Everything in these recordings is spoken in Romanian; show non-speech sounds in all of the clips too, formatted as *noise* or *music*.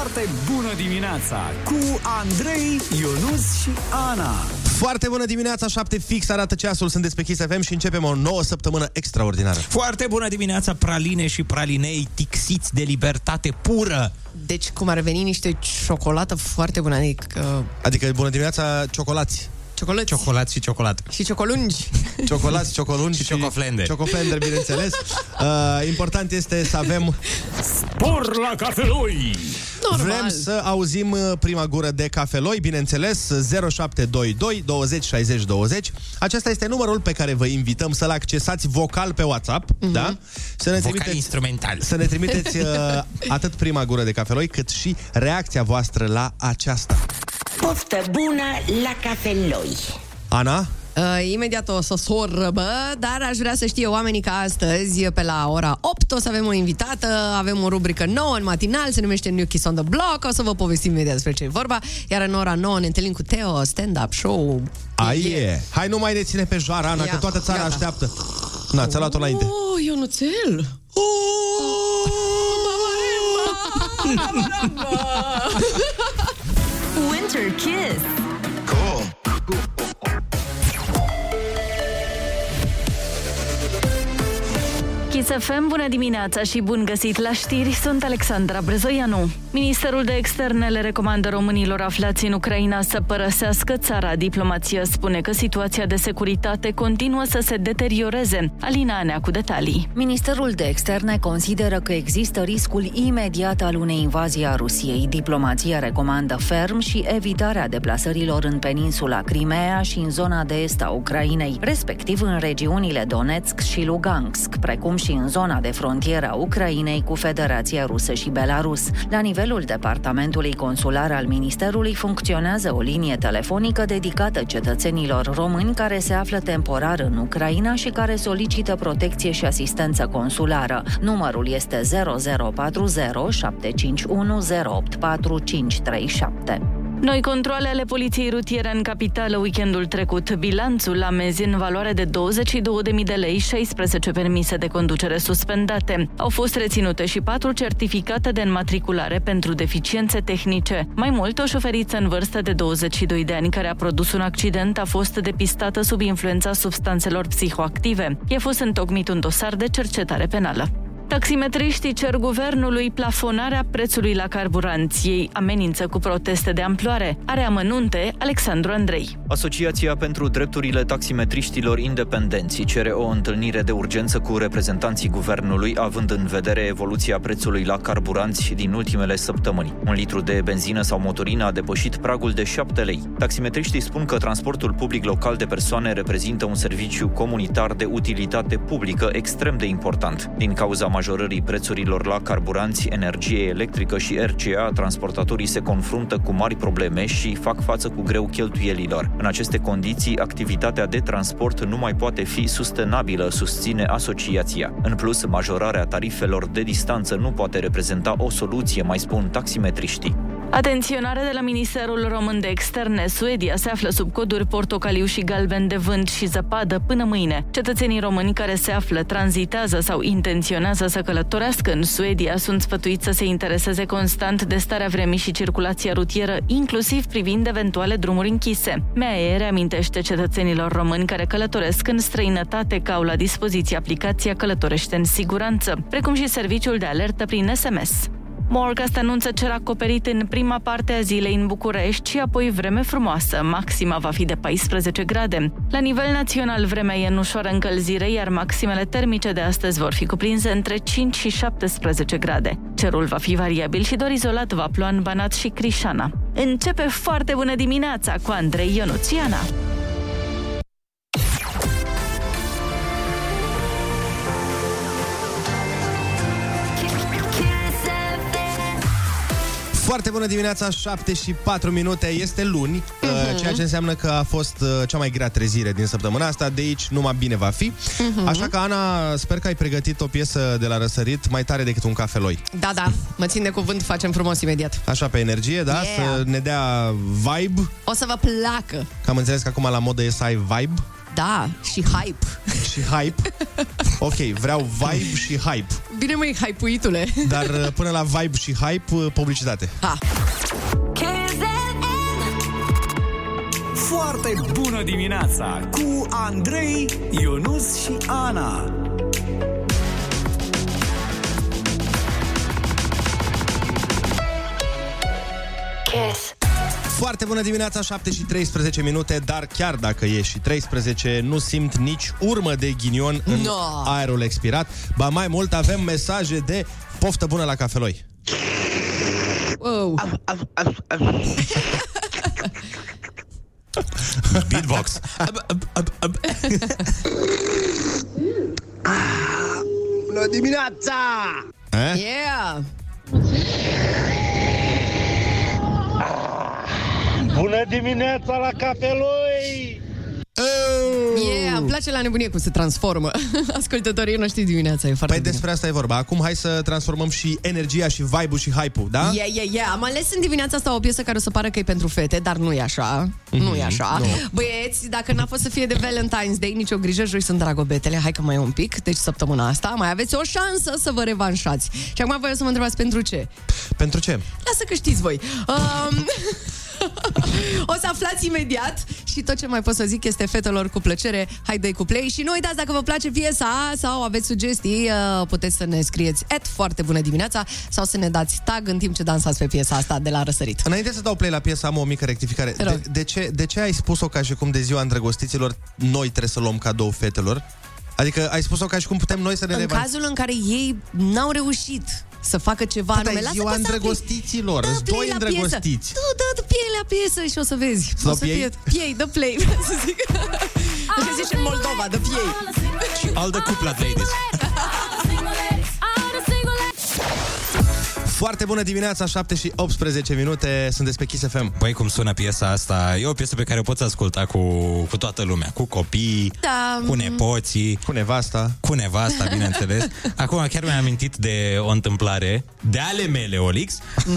Foarte bună dimineața cu Andrei, Ionus și Ana. Foarte bună dimineața, 7 fix arată ceasul, sunteți pe Kiss FM și începem o nouă săptămână extraordinară. Foarte bună dimineața, praline și pralinei tixiți de libertate pură. Deci, cum ar veni niște ciocolată foarte bună, adică... Adică bună dimineața, ciocolați. Ciocolăți. Ciocolat și ciocolată. Și ciocolungi. *laughs* Ciocolați, ciocolungi Și ciocoflender. Ciocoflender, bineînțeles. *laughs* Uh, important este să avem... Spor la cafeloi! Normal. Vrem să auzim uh, prima gură de cafeloi, bineînțeles, 0722 20 60 20. Acesta este numărul pe care vă invităm să-l accesați vocal pe WhatsApp, Mhm. da? Să ne Vocal trimiteți instrumental. să ne trimiteți *laughs* uh, atât prima gură de cafeloi, cât și reacția voastră la aceasta. Poftă bună la cafeloi! Ana? Uh, imediat o să sorbă, dar aș vrea să știe oamenii că astăzi, pe la ora 8, o să avem o invitată, avem o rubrică nouă în matinal, se numește New Kiss on the Block, o să vă povestim imediat despre ce e vorba, iar în ora 9 ne întâlnim cu Teo, stand-up show. Aie! Hai nu mai ne ține pe joară, Ana, Ia, că toată țara gata. așteaptă. Na, ți-a luat-o înainte. Oh, Ionuțel! Winter Kiss. Kiss FM, bună dimineața și bun găsit la știri, sunt Alexandra Brezoianu. Ministerul de Externe le recomandă românilor aflați în Ucraina să părăsească țara. Diplomația spune că situația de securitate continuă să se deterioreze. Alina Anea cu detalii. Ministerul de Externe consideră că există riscul imediat al unei invazii a Rusiei. Diplomația recomandă ferm și evitarea deplasărilor în peninsula Crimea și în zona de est a Ucrainei, respectiv în regiunile Donetsk și Lugansk, precum și în zona de frontieră a Ucrainei cu Federația Rusă și Belarus. La nivelul departamentului consular al Ministerului funcționează o linie telefonică dedicată cetățenilor români care se află temporar în Ucraina și care solicită protecție și asistență consulară. Numărul este 0040 751 084 537. Noi controle ale poliției rutiere în capitală weekendul trecut. Bilanțul amenzi în valoare de 22.000 de lei, 16 permise de conducere suspendate. Au fost reținute și patru certificate de înmatriculare pentru deficiențe tehnice. Mai mult, o șoferiță în vârstă de 22 de ani care a produs un accident a fost depistată sub influența substanțelor psihoactive. I-a fost întocmit un dosar de cercetare penală. Taximetriștii cer guvernului plafonarea prețului la carburanți. Ei amenință cu proteste de amploare. Are amănunte Alexandru Andrei. Asociația pentru Drepturile Taximetriștilor Independenți cere o întâlnire de urgență cu reprezentanții guvernului, având în vedere evoluția prețului la carburanți din ultimele săptămâni. Un litru de benzină sau motorină a depășit pragul de 7 lei. Taximetriștii spun că transportul public local de persoane reprezintă un serviciu comunitar de utilitate publică extrem de important. Din cauza majorării prețurilor la carburanți, energie electrică și RCA, transportatorii se confruntă cu mari probleme și fac față cu greu cheltuielilor. În aceste condiții, activitatea de transport nu mai poate fi sustenabilă, susține asociația. În plus, majorarea tarifelor de distanță nu poate reprezenta o soluție, mai spun taximetriștii. Atenționare de la Ministerul Român de Externe. Suedia se află sub coduri portocaliu și galben de vânt și zăpadă până mâine. Cetățenii români care se află, tranzitează sau intenționează să călătorească în Suedia sunt sfătuiți să se intereseze constant de starea vremii și circulația rutieră, inclusiv privind eventuale drumuri închise. MEAE reamintește cetățenilor români care călătoresc în străinătate că au la dispoziție aplicația Călătorește în siguranță, precum și serviciul de alertă prin SMS. Morcast anunță cer acoperit în prima parte a zilei în București și apoi vreme frumoasă. Maxima va fi de 14 grade. La nivel național, vremea e în ușoară încălzire, iar maximele termice de astăzi vor fi cuprinse între 5 și 17 grade. Cerul va fi variabil și doar izolat va ploa în Banat și Crișana. Începe foarte bună dimineața cu Andrei Ionuțiana. Foarte bună dimineața, 7 și 4 minute, este luni, uh, ceea ce înseamnă că a fost uh, cea mai grea trezire din săptămâna asta, de aici numai bine va fi. Așa că, Ana, sper că ai pregătit o piesă de la răsărit mai tare decât un cafeloi. Da, da, mă țin de cuvânt, facem frumos imediat. Așa, pe energie, da? Yeah. Să ne dea vibe. O să vă placă. Că am înțeles că acum la modă e să ai vibe. Da, și hype. și hype. Ok, vreau vibe și hype. Bine măi, hype-uitule. Dar uh, până la vibe și hype, uh, publicitate. Ha. Foarte bună dimineața cu Andrei, Ionus și Ana. Kiss. Foarte bună dimineața, 7 și 13 minute, dar chiar dacă e și 13, nu simt nici urmă de ghinion în No. aerul expirat. Ba mai mult, avem mesaje de poftă bună la cafeloi. Wow. Beatbox. Bună dimineața! Eh? Yeah! Bună dimineața la cafeloi! Yeah, îmi place la nebunie cum se transformă. *laughs* Ascultătorii noștri dimineața e foarte Păi bine. despre asta e vorba. Acum hai să transformăm și energia și vibe-ul și hype-ul, da? Yeah, yeah, yeah. Am ales în dimineața asta o piesă care o să pară că e pentru fete, dar nu e așa. Nu e așa. nu. Băieți, dacă n-a fost să fie de Valentine's Day, nicio grijă, joi sunt dragobetele, hai că mai e un pic, deci săptămâna asta mai aveți o șansă să vă revanșați. Și acum voi o să mă întrebați pentru ce. Pentru ce? Lasă că știți voi. Um, *laughs* *laughs* o să aflați imediat și tot ce mai pot să zic este fetelor cu plăcere, haide cu play și nu uitați dacă vă place piesa sau aveți sugestii, uh, puteți să ne scrieți et foarte bună dimineața sau să ne dați tag în timp ce dansați pe piesa asta de la răsărit. Înainte să dau play la piesă, am o mică rectificare. Te rog. De, de, ce, de ce ai spus-o ca și cum de ziua îndrăgostiților noi trebuie să luăm cadou fetelor? Adică ai spus-o ca și cum putem noi să ne În revan- cazul în care ei n-au reușit să facă ceva Da, anume, dar e lasă ziua că să afli. îndrăgostiților, Dă sunt play doi la îndrăgostiți. Piesă. Tu dă, dă piei la piesă și o să vezi. dau o să piei? fie piei, dă play, vreau *laughs* să zic. Nu se zice în Moldova, dă piei. All the cuplat ladies. *laughs* Foarte bună dimineața, 7 și 18 minute, sunteți pe Kiss FM. Băi, cum sună piesa asta? E o piesă pe care o poți asculta cu, cu toată lumea, cu copii, Da, cu mm. nepoții, Cu nevasta. cu nevasta, bineînțeles. *laughs* Acum chiar mi-am amintit de o întâmplare de ale mele, Olix. Uh,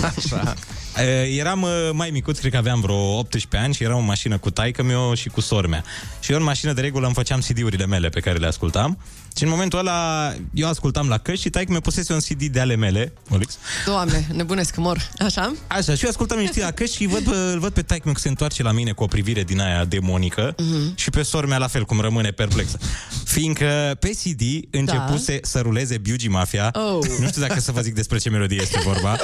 *laughs* Așa. Uh, Eram uh, mai micuț, cred că aveam vreo 18 ani și eram în mașină cu taică meu și cu sor mea. Și eu în mașină de regulă îmi făceam CD-urile mele pe care le ascultam. Și în momentul ăla eu ascultam la căști și taică mi-a pusese un CD de ale mele, Olix. Doamne, nebunesc că mor. Așa? Așa, și eu ascultam niște la căști și văd, pe- îl văd pe taică meu că se întoarce la mine cu o privire din aia demonică Mhm. și pe sor mea la fel, cum rămâne perplexă. Fiindcă pe CD începuse să ruleze Biugi Mafia. Da. Oh. Nu știu dacă să vă zic despre ce melodie este vorba.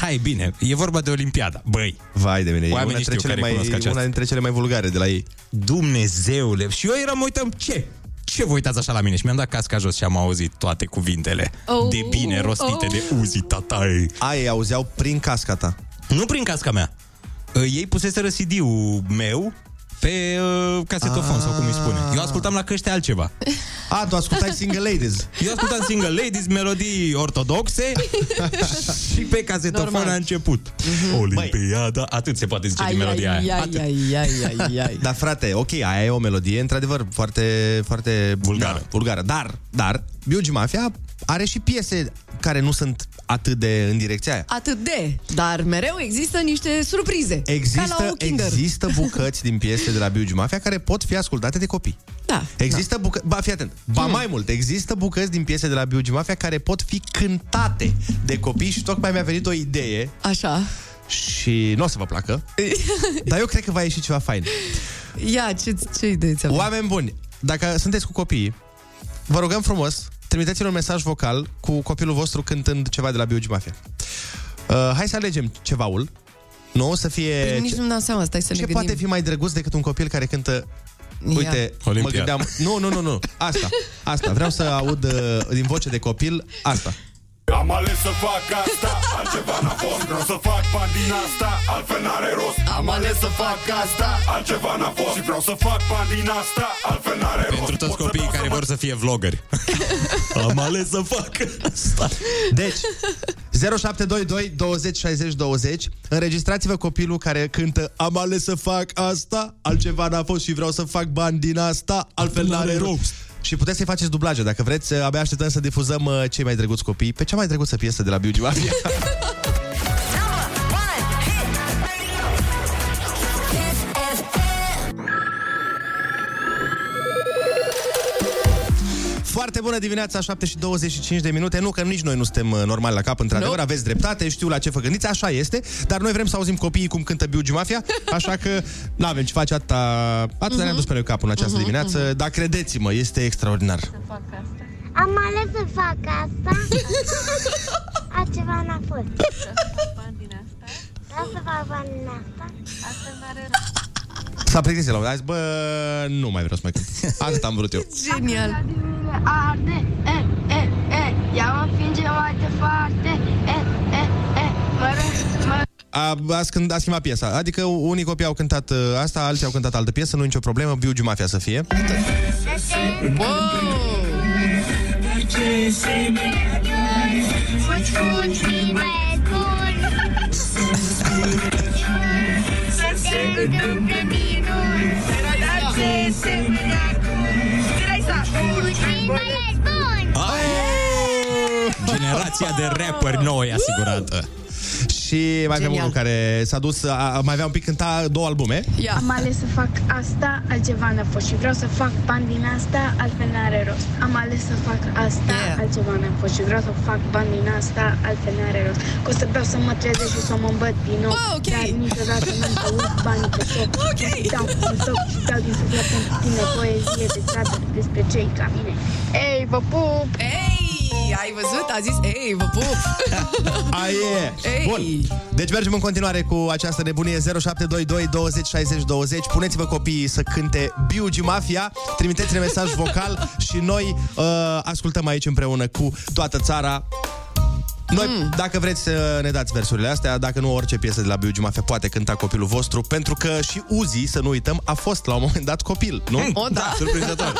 Hai, bine, e vorba de Olimpiada. Băi, Vai de mine, e Oamenii una dintre, știu cele care mai, cunosc aceasta. una dintre cele mai vulgare de la ei. Dumnezeule! Și eu eram, mă uitam, ce? Ce vă uitați așa la mine? Și mi-am dat casca jos și am auzit toate cuvintele Oh, de bine rostite oh. de Uzi tatai. A, ei auzeau prin casca ta. Nu prin casca mea. Uh, Ei puseseră CD-ul meu pe uh, casetofon, sau cum îi spune. Eu ascultam la căște altceva. *laughs* A, tu ascultai Single Ladies. Eu ascultam single ladies, melodii ortodoxe *laughs* și pe casetofon Normal. a început. Olimpiada, atât se poate zice Ai, din melodia ai, aia. ai, ai, ai, ai, ai. Dar frate, ok, aia e o melodie într-adevăr foarte, foarte Vulgară. Da, vulgară. Dar, dar, Biugi Mafia are și piese care nu sunt atât de în direcția aia. Atât de, dar mereu există niște surprize. ca la Există, o Kinder. există bucăți din piese de la Biugi Mafia care pot fi ascultate de copii. Da. Există bucăți, ba fii atent, ba mai mult, există bucăți din piese de la Biugi Mafia care pot fi cântate de copii și tocmai mi-a venit o idee Așa. și nu o să vă placă, *laughs* dar eu cred că va ieși ceva fain. Ia, ce, ce idee ți-am Oameni buni, dacă sunteți cu copiii, vă rugăm frumos, trimiteți-ne un mesaj vocal cu copilul vostru cântând ceva de la Biugi Mafia. Uh, hai să alegem cevaul. Nu, să fie... Păi nici nu-mi dau seama, stai să ce ne gândim. poate fi mai drăguț decât un copil care cântă Ia. Uite, Olimpiada. mă gândeam... Nu, nu, nu, nu. Asta. Asta. Vreau să aud uh, din voce de copil asta. Am ales să fac asta, altceva n-a fost Vreau să fac bani din asta, altfel n-are rost Am ales să fac asta, altceva n-a fost Și vreau să fac bani din asta, altfel n-are rost Pentru toți Pot să copiii dau să care mă- vor să fie vloggeri. *laughs* Am ales să fac asta. Deci, 0722 20 60 20 Înregistrați-vă copilul care cântă Am ales să fac asta, altceva n-a fost și vreau să fac bani din asta, altfel n-are rost. Și puteți să-i faceți dublaje. Dacă vreți, abia așteptăm să difuzăm uh, cei mai drăguți copii pe cea mai drăguță piesă de la Biugi Mafia. *laughs* Foarte bună dimineața, 7 și 25 de minute. Nu, că nici noi nu suntem uh, normali la cap, într-adevăr, Nu. aveți dreptate, știu la ce vă gândiți, așa este, dar noi vrem să auzim copiii cum cântă Biugi Mafia, *laughs* așa că nu avem ce face, atâta, atâta Mhm. ne-a dus pe noi capul în această dimineață, dar credeți-mă, este extraordinar. Am ales să fac asta. Altceva n-a fost. Vreau să fac bani din asta. Asta n-are S-a plictisit la un moment dat, a zis, bă, nu mai vreau să mai cânt. Atât am vrut eu. *laughs* Genial. Arde, e, e, e, ia mă finge mai departe, e, e, e, mă rog, mă A, a, schimb, a schimbat piesa. Adică unii copii au cântat uh, asta, alții au cântat altă piesă, nu nicio problemă, Biugi Mafia să fie. Fugi, Generația de rapperi noi asigurată. Și mai avem Genial. unul care s-a dus, a, a- mai avea un pic cânta două albume. Ia. Am ales să fac asta, altceva n-a fost și vreau să fac bani din asta, altfel n-are rost. Am ales să fac asta, Yeah. altceva n-a fost și vreau să fac bani din asta, altfel n-are rost. Că o să beau să mă trezesc și să mă îmbăt din nou, Oh, ok. dar niciodată nu-mi uit banii pe *laughs* top. Ok. Dau din soc și dau din suflet pentru tine poezie de stradă despre cei ca mine. Ei, vă pup! Ei, ai văzut? A zis, ei, vă pup. *laughs* A, e. Ei. Bun. Deci mergem în continuare cu această nebunie 0722 20 60 20. Puneți-vă copiii să cânte Biugi Mafia, trimiteți-ne mesaj vocal și noi uh, ascultăm aici împreună cu toată țara. Noi, mm. dacă vreți să ne dați versurile astea, dacă nu orice piesă de la Biugi Mafia poate cânta copilul vostru, pentru că și Uzi, să nu uităm, a fost la un moment dat copil, nu? O, da. Surprinzător. *laughs*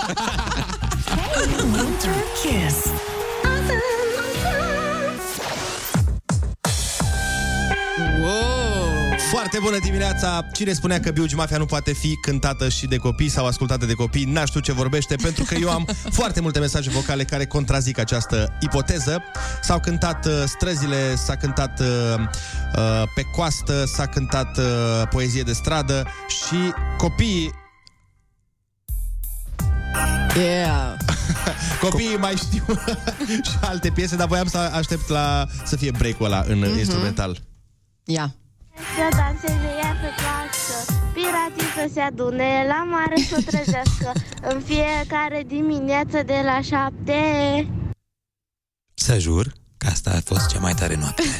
Foarte bună dimineața! Cine spunea că Biugi Mafia nu poate fi cântată și de copii sau ascultată de copii, n-aș știu ce vorbește, pentru că eu am *laughs* foarte multe mesaje vocale care contrazic această ipoteză. S-au cântat uh, străzile, s-a cântat uh, uh, pe coastă, s-a cântat uh, poezie de stradă și copiii *laughs* Yeah. Copiii mai știu *laughs* și alte piese, dar voiam să aștept la să fie break-ul ăla în mm-hmm. instrumental. Ia. Să danseze ea să placă Pirații să se adune la mare să o trezească În fiecare dimineață de la șapte Să jur că asta a fost cea mai tare noapte. *laughs*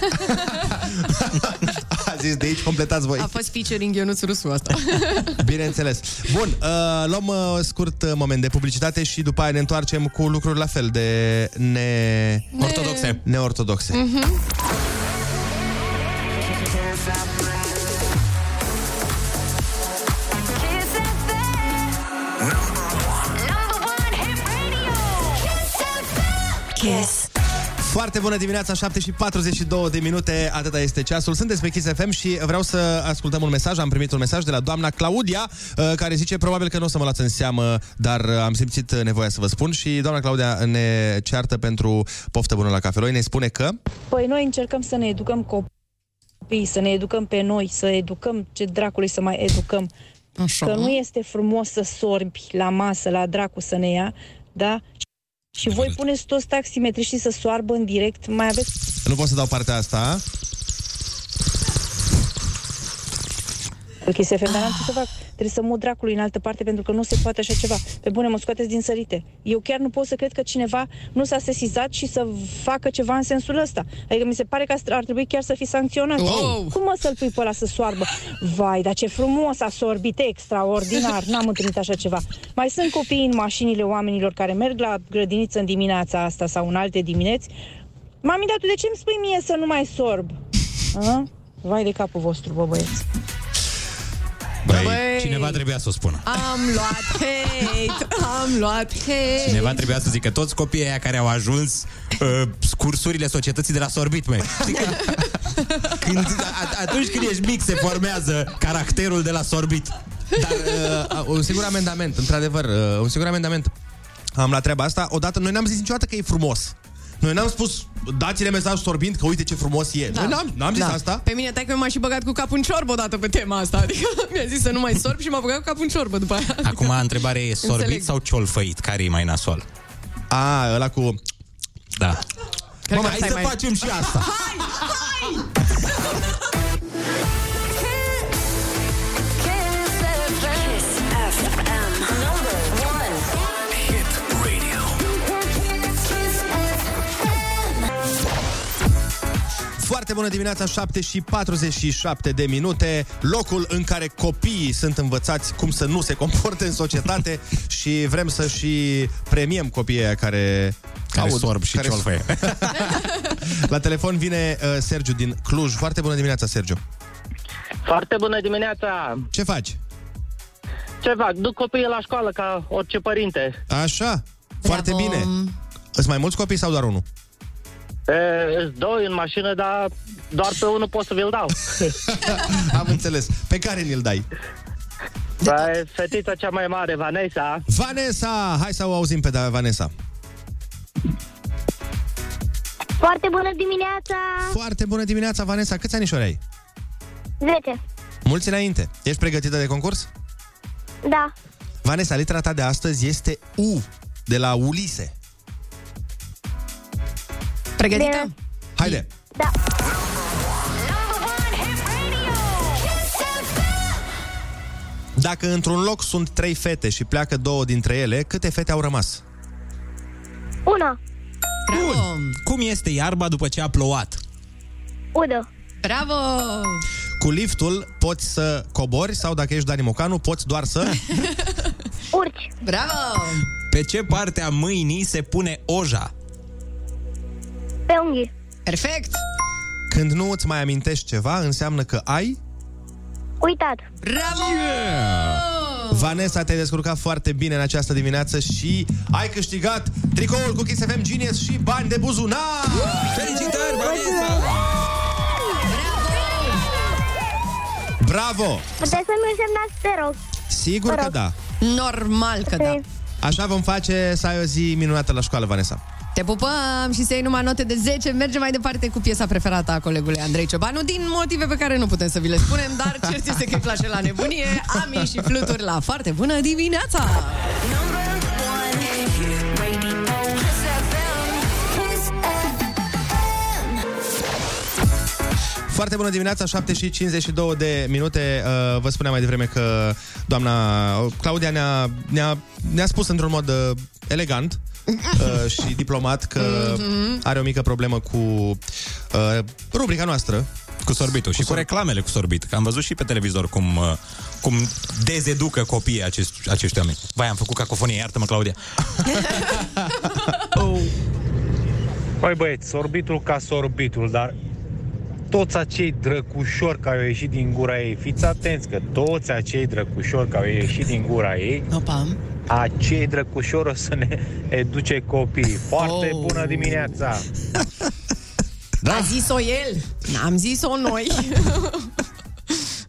A zis de aici, completați voi. A fost featuring Ionuț Rusu asta. *laughs* Bineînțeles. Bun, uh, luăm uh, scurt uh, moment de publicitate și după aia ne întoarcem cu lucruri la fel de ne... Ortodoxe. neortodoxe. Mhm. Kiss. Foarte bună dimineața, 7 și 42 de minute, atâta este ceasul. Sunteți pe Kiss FM și vreau să ascultăm un mesaj. Am primit un mesaj de la doamna Claudia, uh, care zice probabil că nu o să mă luați în seamă, dar uh, am simțit nevoia să vă spun și doamna Claudia ne ceartă pentru poftă bună la cafeloi. Ne spune că Păi noi încercăm să ne educăm copiii, să ne educăm pe noi, să educăm ce dracului să mai educăm. Așa. Că nu este frumos să sorbi la masă, la dracu să ne ia, da? Și voi puneți toți taximetriștii să soarbă în direct, mai aveți nu pot să dau partea asta. Kiss FM, dar n-am ce să fac. Trebuie să mut dracului în altă parte pentru că nu se poate așa ceva. Pe bune, mă scoateți din sărite. Eu chiar nu pot să cred că cineva nu s-a sesizat și să facă ceva în sensul ăsta. Adică mi se pare că ar trebui chiar să fi sancționat. Oh. Cum mă să-l pui pe ăla să soarbă? Vai, dar ce frumos a sorbit, extraordinar. N-am întâlnit așa ceva. Mai sunt copii în mașinile oamenilor care merg la grădiniță în dimineața asta sau în alte dimineți. Mami, dar tu de ce îmi spui mie să nu mai sorb? A? Vai de capul vostru, bă băieți. Băi, Băi. cineva trebuia să o spună. Am luat hate, am luat hate. Cineva trebuia să zică toți copiii aia care au ajuns uh, cursurile societății de la sorbit, măi. Știi că *laughs* când, a, atunci când ești mic se formează caracterul de la sorbit. Dar uh, un singur amendament, într-adevăr, uh, un singur amendament. Am la treaba asta. Odată, noi n-am zis niciodată că e frumos. Noi n-am spus, dați-ne mesaj sorbind că uite ce frumos e. Da. Noi n-am, n-am zis Da. asta. Pe mine tai m-a și băgat cu capul în ciorbă odată pe tema asta. Adică *laughs* mi-a zis să nu mai sorb și m-a băgat cu capul în ciorbă după aia. Acum întrebarea e sorbit Înțeleg. sau ciolfăit? Care e mai nasol? A, ăla cu... Da. Cred Mama, că hai stai să mai- facem și asta. *laughs* Hai, hai! Foarte bună dimineața, 7 și 47 de minute, locul în care copiii sunt învățați cum să nu se comporte în societate *laughs* și vrem să și premiem copiii aia care... Care sorb și ciolfăie. *laughs* La telefon vine uh, Sergiu din Cluj. Foarte bună dimineața, Sergiu. Foarte bună dimineața! Ce faci? Ce fac? Duc copiii la școală ca orice părinte. Așa, foarte bine. Sunt mai mulți copii sau doar unul? E, îs doi în mașină, dar doar pe unul pot să vi-l dau. *laughs* Am înțeles. Pe care ni-l dai? Da, e fetița cea mai mare, Vanessa. Vanessa! Hai să o auzim pe da- Vanessa. Foarte bună dimineața! Foarte bună dimineața, Vanessa. Câți anișori ai? 10. Mulți înainte. Ești pregătită de concurs? Da. Vanessa, litera ta de astăzi este U, de la Ulise. Pregătită? Haide! Da. Dacă într-un loc sunt trei fete și pleacă două dintre ele, câte fete au rămas? Una. Bravo! Cum este iarba după ce a plouat? Udă. Bravo! Cu liftul poți să cobori sau dacă ești Dani Mocanu, poți doar să... *laughs* Urci. Bravo! Pe ce parte a mâinii se pune oja? Pe unghii. Perfect! Când nu îți mai amintești ceva, înseamnă că ai... Uitat. Bravo! Vanessa, te-ai descurcat foarte bine în această dimineață și ai câștigat tricoul cu Kiss FM Genius și bani de buzunar! Felicitări, Vanessa! Bravo! Puteți să-mi însemnați, te rog. Sigur că da. Normal că da. Așa vom face să ai o zi minunată la școală, Vanessa. Te pupăm și să iei numai note de 10. Mergem mai departe cu piesa preferată a colegului Andrei Ciobanu, din motive pe care nu putem să vi le spunem, dar cert este că îi place la nebunie. Ami și fluturi la foarte bună dimineața! Foarte bună dimineața, 7 și 52 de minute. Uh, Vă spuneam mai devreme că doamna Claudia ne-a, ne-a, ne-a spus într-un mod uh, elegant *laughs* uh, și diplomat că Mhm. are o mică problemă cu uh, rubrica noastră. Cu sorbitul și cu reclamele cu sorbit. Că am văzut și pe televizor cum, uh, cum dezeducă copiii acești, acești oameni. Vai, am făcut cacofonie, iartă-mă, Claudia. *laughs* Păi băieți, sorbitul ca sorbitul, dar toți acei drăcușori care au ieșit din gura ei, fiți atenți că toți acei drăcușori care au ieșit din gura ei, Opa. Acei drăcușori o să ne *laughs* educe copiii. Foarte oh. bună dimineața! Da. A zis-o el, n-am zis-o noi. *laughs*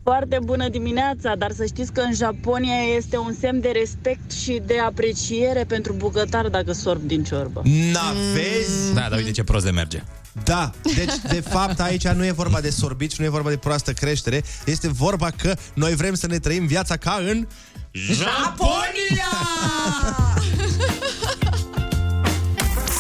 Foarte bună dimineața, dar să știți că în Japonia este un semn de respect și de apreciere pentru bucătar dacă sorb din ciorbă. N-aveți? Da, dar uite ce prost de merge. Da, deci de fapt aici nu e vorba de sorbit și nu e vorba de proastă creștere, este vorba că noi vrem să ne trăim viața ca în Japonia! *laughs*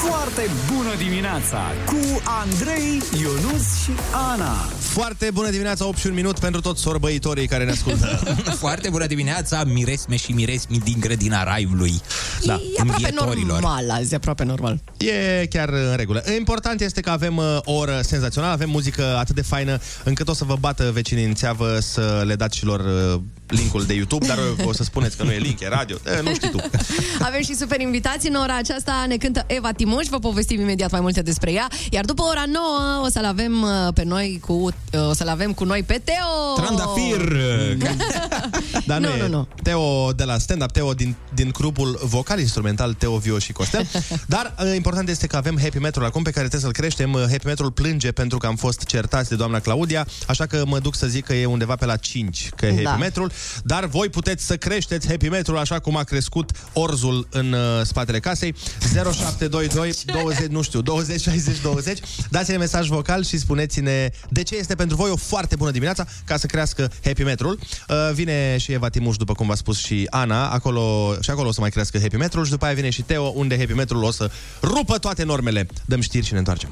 Foarte bună dimineața cu Andrei, Ionus și Ana. Foarte bună dimineața, 8 și un minut pentru toți sorbăitorii care ne ascultă. *laughs* Foarte bună dimineața, miresme și miresmi din grădina raiului. Da, e aproape normal azi, e aproape normal. E chiar în regulă. Important este că avem uh, o oră senzațională, avem muzică atât de faină încât o să vă bată vecinii în țeavă să le dați și lor uh, linkul de YouTube, dar uh, o să spuneți că nu e link, e radio, e, nu știi tu. *laughs* Avem și super invitații. În ora aceasta ne cântă Eva Timuș, vă povestim imediat mai multe despre ea. Iar după ora 9 o să-l avem uh, pe noi cu uh, o să-l avem cu noi pe Teo. Trandafir! *laughs* Dar nu, Nu, e. nu, nu. Teo de la stand-up, Teo din, din grupul vocal instrumental Teo, Vio și Costel. *laughs* Dar uh, important este că avem Happy Metrul acum pe care trebuie să-l creștem. Uh, Happy Metrul plânge pentru că am fost certați de doamna Claudia, așa că mă duc să zic că e undeva pe la 5 că e Happy Da. Metrul. Dar voi puteți să creșteți Happy Metrul așa cum a crescut orzul în uh, spatele casei. *laughs* 0722 20, nu știu, 20 60 20. Dați-ne mesaj vocal și spuneți-ne de ce este pentru voi o foarte bună dimineața ca să crească Happy Metrul. Uh, vine și Eva Vatimuș, după cum v-a spus și Ana, acolo, și acolo o să mai crească Happy Metrul și după aia vine și Teo, unde Happy Metrul o să rupă toate normele. Dăm știri și ne întoarcem.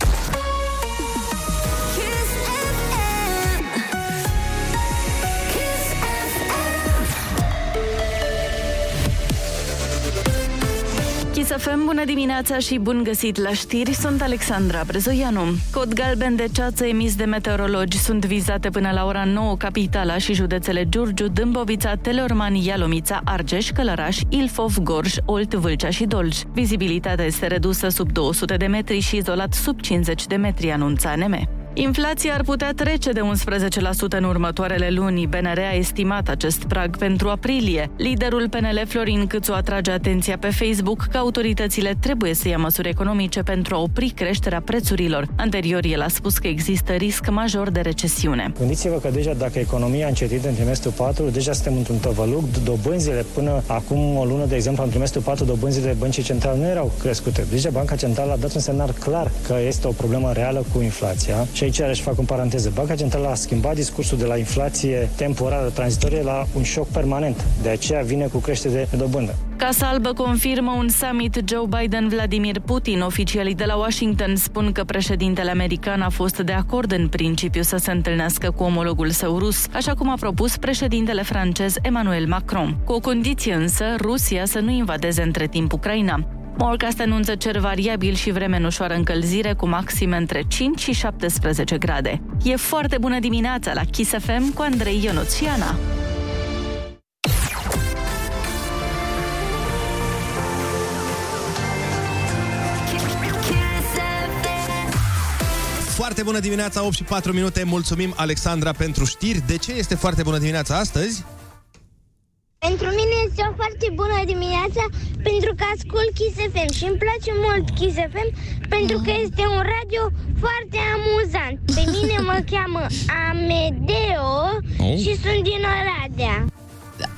Chisafem, bună dimineața și bun găsit la știri, sunt Alexandra Brezoianu. Cod galben de ceață emis de meteorologi sunt vizate până la ora 9 capitala și județele Giurgiu, Dâmbovița, Teleorman, Ialomița, Argeș, Călăraș, Ilfov, Gorj, Olt, Vâlcea și Dolj. Vizibilitatea este redusă sub 200 de metri și izolat sub 50 de metri, anunța ANM. Inflația ar putea trece de 11% în următoarele luni. BNR a estimat acest prag pentru aprilie. Liderul PNL Florin Câțu atrage atenția pe Facebook că autoritățile trebuie să ia măsuri economice pentru a opri creșterea prețurilor. Anterior, el a spus că există risc major de recesiune. Gândiți-vă că deja dacă economia a încetit în trimestrul 4, deja suntem într-un tăvăluc. Dobânzile până acum o lună, de exemplu, în trimestrul 4, dobânzile băncii centrale nu erau crescute. Deja Banca Centrală a dat un semnal clar că este o problemă reală cu inflația și aici aș fac în paranteză. Banca Centrală a schimbat discursul de la inflație temporară, tranzitorie, la un șoc permanent. De aceea vine cu creștere de dobândă. Casa Albă confirmă un summit Joe Biden-Vladimir Putin. Oficialii de la Washington spun că președintele american a fost de acord în principiu să se întâlnească cu omologul său rus, așa cum a propus președintele francez Emmanuel Macron. Cu o condiție însă, Rusia să nu invadeze între timp Ucraina. Morcast anunță cer variabil și vreme în ușoară încălzire cu maxime între 5 și 17 grade. E foarte bună dimineața la Kiss FM cu Andrei Ionuț și Ana. Foarte bună dimineața, 8 și 4 minute. Mulțumim, Alexandra, pentru știri. De ce este foarte bună dimineața astăzi? Pentru mine este o foarte bună dimineața pentru că ascult Kiss FM și îmi place mult Kiss FM pentru că este un radio foarte amuzant. Pe mine mă *laughs* cheamă Amedeo Oh. și sunt din Oradea.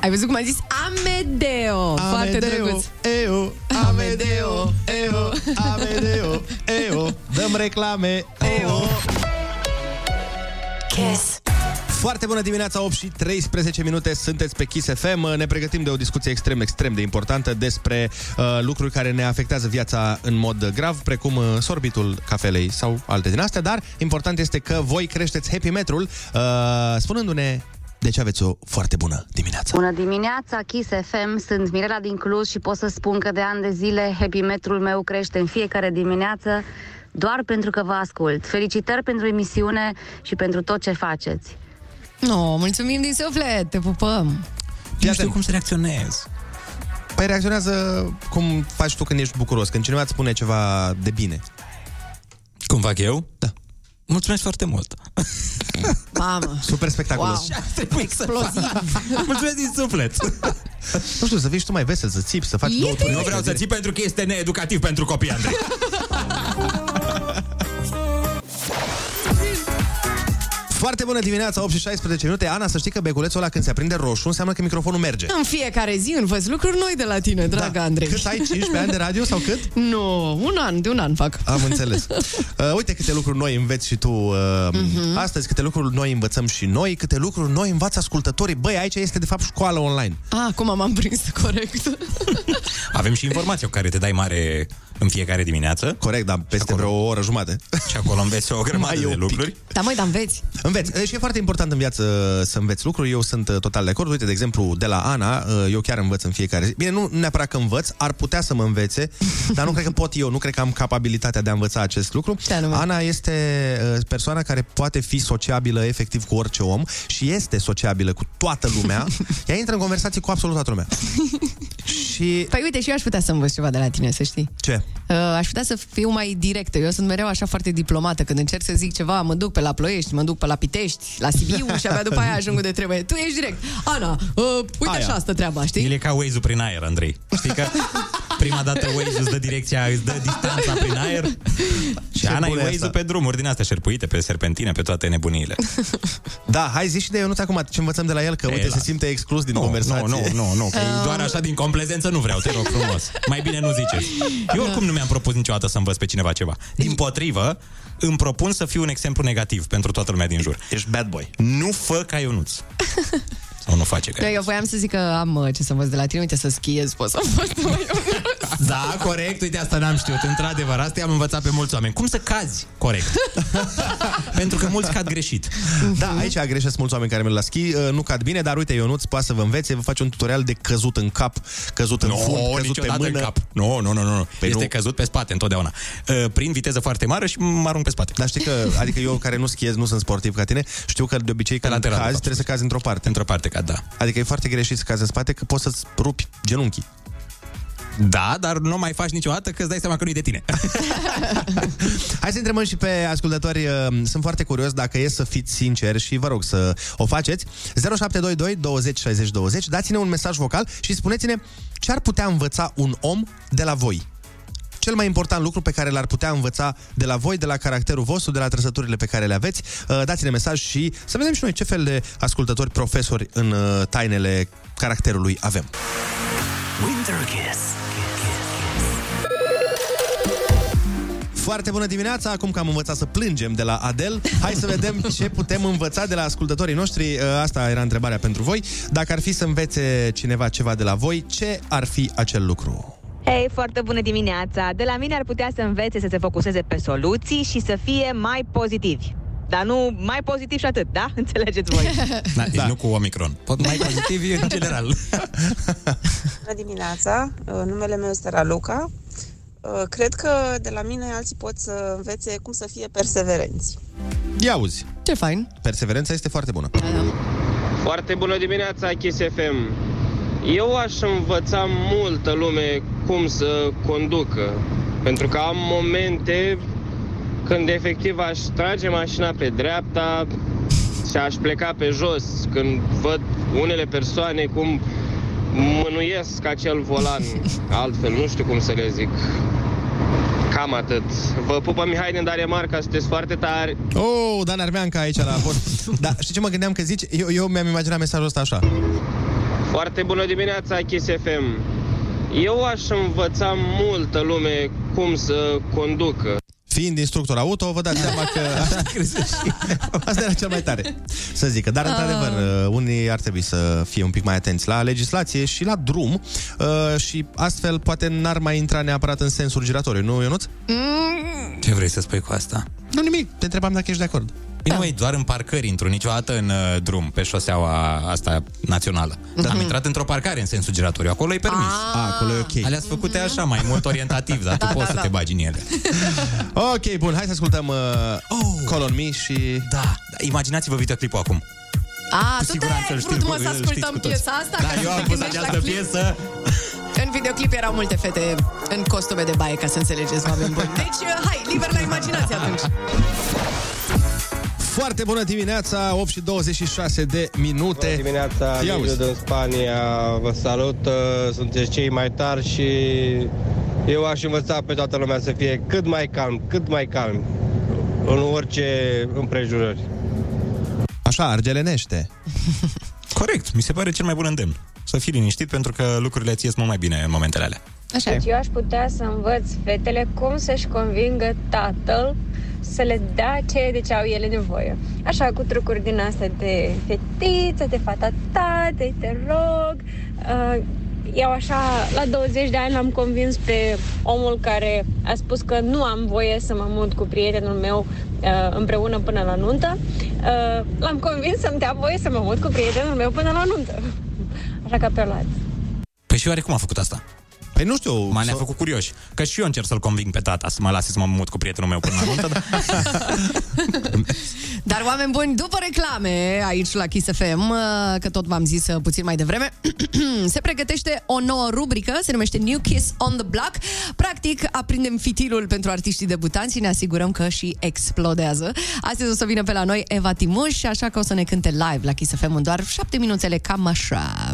Ai văzut cum a zis Amedeo. Foarte drăguț. Eu, Amedeo, eu, Amedeo, eu, dăm reclame, eu. Kiss. Foarte bună dimineața, 8 și 13 minute, sunteți pe Kiss FM. Ne pregătim de o discuție extrem, extrem de importantă despre uh, lucruri care ne afectează viața în mod grav, precum uh, sorbitul cafelei sau alte din astea, dar important este că voi creșteți happy metrul uh, spunându-ne de ce aveți o foarte bună dimineață. Bună dimineața, Kiss FM, sunt Mirela din Cluj și pot să spun că de ani de zile happy metrul meu crește în fiecare dimineață doar pentru că vă ascult. Felicitări pentru emisiune și pentru tot ce faceți. No, mulțumim din suflet, te pupăm. Nu știu cum să reacționez. Păi reacționează cum faci tu când ești bucuros, când cineva îți spune ceva de bine. Cum fac eu? Da. Mulțumesc foarte mult. Mamă. Super spectaculos. Wow. Exploziv. *laughs* Mulțumesc din suflet. Nu știu, să fii și tu mai vesel, să țipi, să faci E două turi. Nu vreau să ții pentru că este needucativ pentru copii, Andrei. *laughs* Foarte bună dimineața, 8 și 16 minute. Ana, să știi că beculețul ăla când se aprinde roșu înseamnă că microfonul merge. În fiecare zi învăț lucruri noi de la tine, dragă da. Andrei. Cât ai, 15 ani de radio sau cât? *laughs* Nu, un an, de un an fac. Am înțeles. *laughs* Uh, uite câte lucruri noi înveți și tu uh, Mhm. astăzi, câte lucruri noi învățăm și noi, câte lucruri noi învață ascultătorii. Băi, aici este de fapt școală online. Ah, acum m-am prins corect. *laughs* Avem și informația cu care te dai mare în fiecare dimineață. Corect, dar peste vreo o oră jumate. Și acolo înveți o grămadă Mai e de un pic. lucruri. Da, măi, dar înveți. Înveți. Și e foarte important în viață să înveți lucruri. Eu sunt uh, total de acord. Uite, de exemplu, de la Ana, uh, eu chiar învăț în fiecare zi. Bine, nu neapărat că învăț, ar putea să mă învețe, *laughs* dar nu cred că pot eu, nu cred că am capabilitatea de a învăța acest lucru. Ana este uh, persoana care poate fi sociabilă efectiv cu orice om și este sociabilă cu toată lumea. *laughs* Ea intră în conversații cu absolut toată lumea. *laughs* Și... Păi uite, și eu aș putea să învăț ceva de la tine, să știi. Ce? Uh, aș putea să fiu mai directă. Eu sunt mereu așa foarte diplomată. Când încerc să zic ceva, mă duc pe la Ploiești, mă duc pe la Pitești, la Sibiu *laughs* și abia după aia ajung unde trebuie. Tu ești direct. Ana, uh, uite Aia. așa asta treaba, știi? El e ca Waze-ul prin aer, Andrei. Știi că prima dată Waze îți dă direcția, îți dă distanța prin aer și Ce Ana e bună e Waze-ul asta. pe drumuri din astea șerpuite, pe serpentine, pe toate nebuniile. Da, hai zi și de Ionuț acum ce învățăm de la el, că E, uite, se las. simte exclus din Nu, conversație. nu, nu, nu, nu, că Ah. e doar așa din complezență nu vreau, te rog frumos. Mai bine nu ziceți. Eu oricum nu mi-am propus niciodată să învăț pe cineva ceva. Din potrivă, îmi propun să fiu un exemplu negativ pentru toată lumea din jur. Ești bad boy. Nu fă ca Ionuț. *laughs* Nu, nu face Da, eu voiam să zic că am uh, ce să învăț de la tine, uite să schiez, pot să învăț de la Da, corect, uite, asta n-am știut. Într-adevăr, asta i-am învățat pe mulți oameni. Cum să cazi corect? *laughs* Pentru că mulți cad greșit. Da, aici greșesc mulți oameni care merg la schi, uh, nu cad bine, dar uite, Ionuț poate să vă învețe, vă face un tutorial de căzut în cap, căzut în Nu, fund, căzut pe niciodată mână. în cap. Nu, nu, nu, nu. Păi este nu. căzut pe spate întotdeauna. Uh, Prin viteză foarte mare și mă arunc pe spate. Dar știi că, adică eu care nu schiez, nu sunt sportiv ca tine, știu că de obicei când lateral, de cazi, fapt. trebuie să cazi într-o parte. Într-o parte, ca da. Adică e foarte greșit să cazi în spate, că poți să-ți rupi genunchii. Da, dar nu mai faci niciodată că îți dai seama că nu e de tine. *laughs* Hai să întrebăm și pe ascultători. uh, Sunt foarte curios dacă e să fiți sinceri și vă rog să o faceți. 0722 20 60 20. Dați-ne un mesaj vocal și spuneți-ne ce ar putea învăța un om de la voi. Cel mai important lucru pe care l-ar putea învăța de la voi, de la caracterul vostru, de la trăsăturile pe care le aveți. Uh, Dați-ne mesaj și să vedem și noi ce fel de ascultători profesori în uh, tainele caracterului avem. Winter Kiss. Foarte bună dimineața! Acum că am învățat să plângem de la Adel, hai să vedem ce putem învăța de la ascultătorii noștri. Uh, Asta era întrebarea pentru voi. Dacă ar fi să învețe cineva ceva de la voi, ce ar fi acel lucru? Hei, foarte bună dimineața! De la mine ar putea să învețe să se focuseze pe soluții și să fie mai pozitivi. Dar nu mai pozitiv și atât, da? *laughs* Înțelegeți voi. *laughs* Da, deci nu cu Omicron. Pot mai pozitiv în general. *laughs* Bună dimineața, Uh, numele meu este Raluca. Uh, Cred că de la mine alții pot să învețe cum să fie perseverenți. Ia auzi! Ce fain! Perseverența este foarte bună. Foarte bună dimineața, Kiss FM. Eu aș învăța multă lume cum să conducă, pentru că am momente când efectiv aș trage mașina pe dreapta și aș pleca pe jos, când văd unele persoane cum mânuiesc acel volan, *laughs* altfel nu știu cum să le zic. Cam atât. Vă pupă Mihai din Danemarca, sunteți foarte tari. Oh, Dan Armeanca aici la post. *laughs* Da, știi ce mă gândeam că zici? Eu, eu mi-am imaginat mesajul ăsta așa. Foarte bună dimineața, Kiss FM. Eu aș învăța multă lume cum să conducă. Fiind instructor auto, vă dați seama că *laughs* asta era cel mai tare să zică. Dar, într-adevăr, uh, unii ar trebui să fie un pic mai atenți la legislație și la drum uh, și astfel poate n-ar mai intra neapărat în sensul giratoriu, nu, Ionuț? Mm, Ce vrei să spui cu asta? Nu nimic, te întrebam dacă ești de acord. Bine, măi, doar în parcări intru, niciodată în uh, drum, pe șoseaua asta națională. Dar am intrat într-o parcare în sensul giratoriu, acolo e permis. Ah, acolo e ok. Alea sunt făcute așa, mai mult orientativ, dar *laughs* tu Da, poți da, să da. te bagi în ele. *laughs* Ok, bun, hai să ascultăm uh, oh. Call on Me și... Da, da imaginați-vă videoclipul acum. A, Cu tu siguranță te-ai îl vrut știți mă cu- să îl ascultăm știți cu toți. piesa asta? Da, Ca să eu te am pus gândești la această clip? piesă. În videoclip erau multe fete în costume de baie, ca să înțelegeți, oameni buni. Deci, hai, liber la imaginație atunci. Foarte bună dimineața, 8 și 26 de minute. Bună dimineața, Ia Liviu uzi. din Spania, vă salut, uh, sunteți cei mai tari și eu aș învăța pe toată lumea să fie cât mai calm, cât mai calm în orice împrejurări. Așa, argelenește. *laughs* Corect, mi se pare cel mai bun îndemn. Să fii liniștit pentru că lucrurile ți ies mult mai bine în momentele alea. Așa Deci eu aș putea să învăț fetele cum să-și convingă tatăl să le dea ceea de ce au ele nevoie. Așa, cu trucuri din astea de fetiță, de fata ta, de te rog. Uh, eu așa, la 20 de ani l-am convins pe omul care a spus că nu am voie să mă mut cu prietenul meu uh, împreună până la nuntă. Uh, l-am convins să-mi dea voie să mă mut cu prietenul meu până la nuntă. Așa că pe luat. Păi și oare cum a făcut asta? Păi nu știu. M-a ne-a făcut curioși. Că și eu încerc să-l conving pe tata să mă lase să mă mut cu prietenul meu până la nuntă. dar- *laughs* Dar, oameni buni, după reclame aici la Kiss FM, uh, că tot v-am zis uh, puțin mai devreme, *clears throat* se pregătește o nouă rubrică, se numește New Kiss on the Block. Practic, aprindem fitilul pentru artiștii debutanți și ne asigurăm că și explodează. Astăzi o să vină pe la noi Eva Timuș, așa că o să ne cânte live la Kiss FM în doar șapte minuțele, cam așa.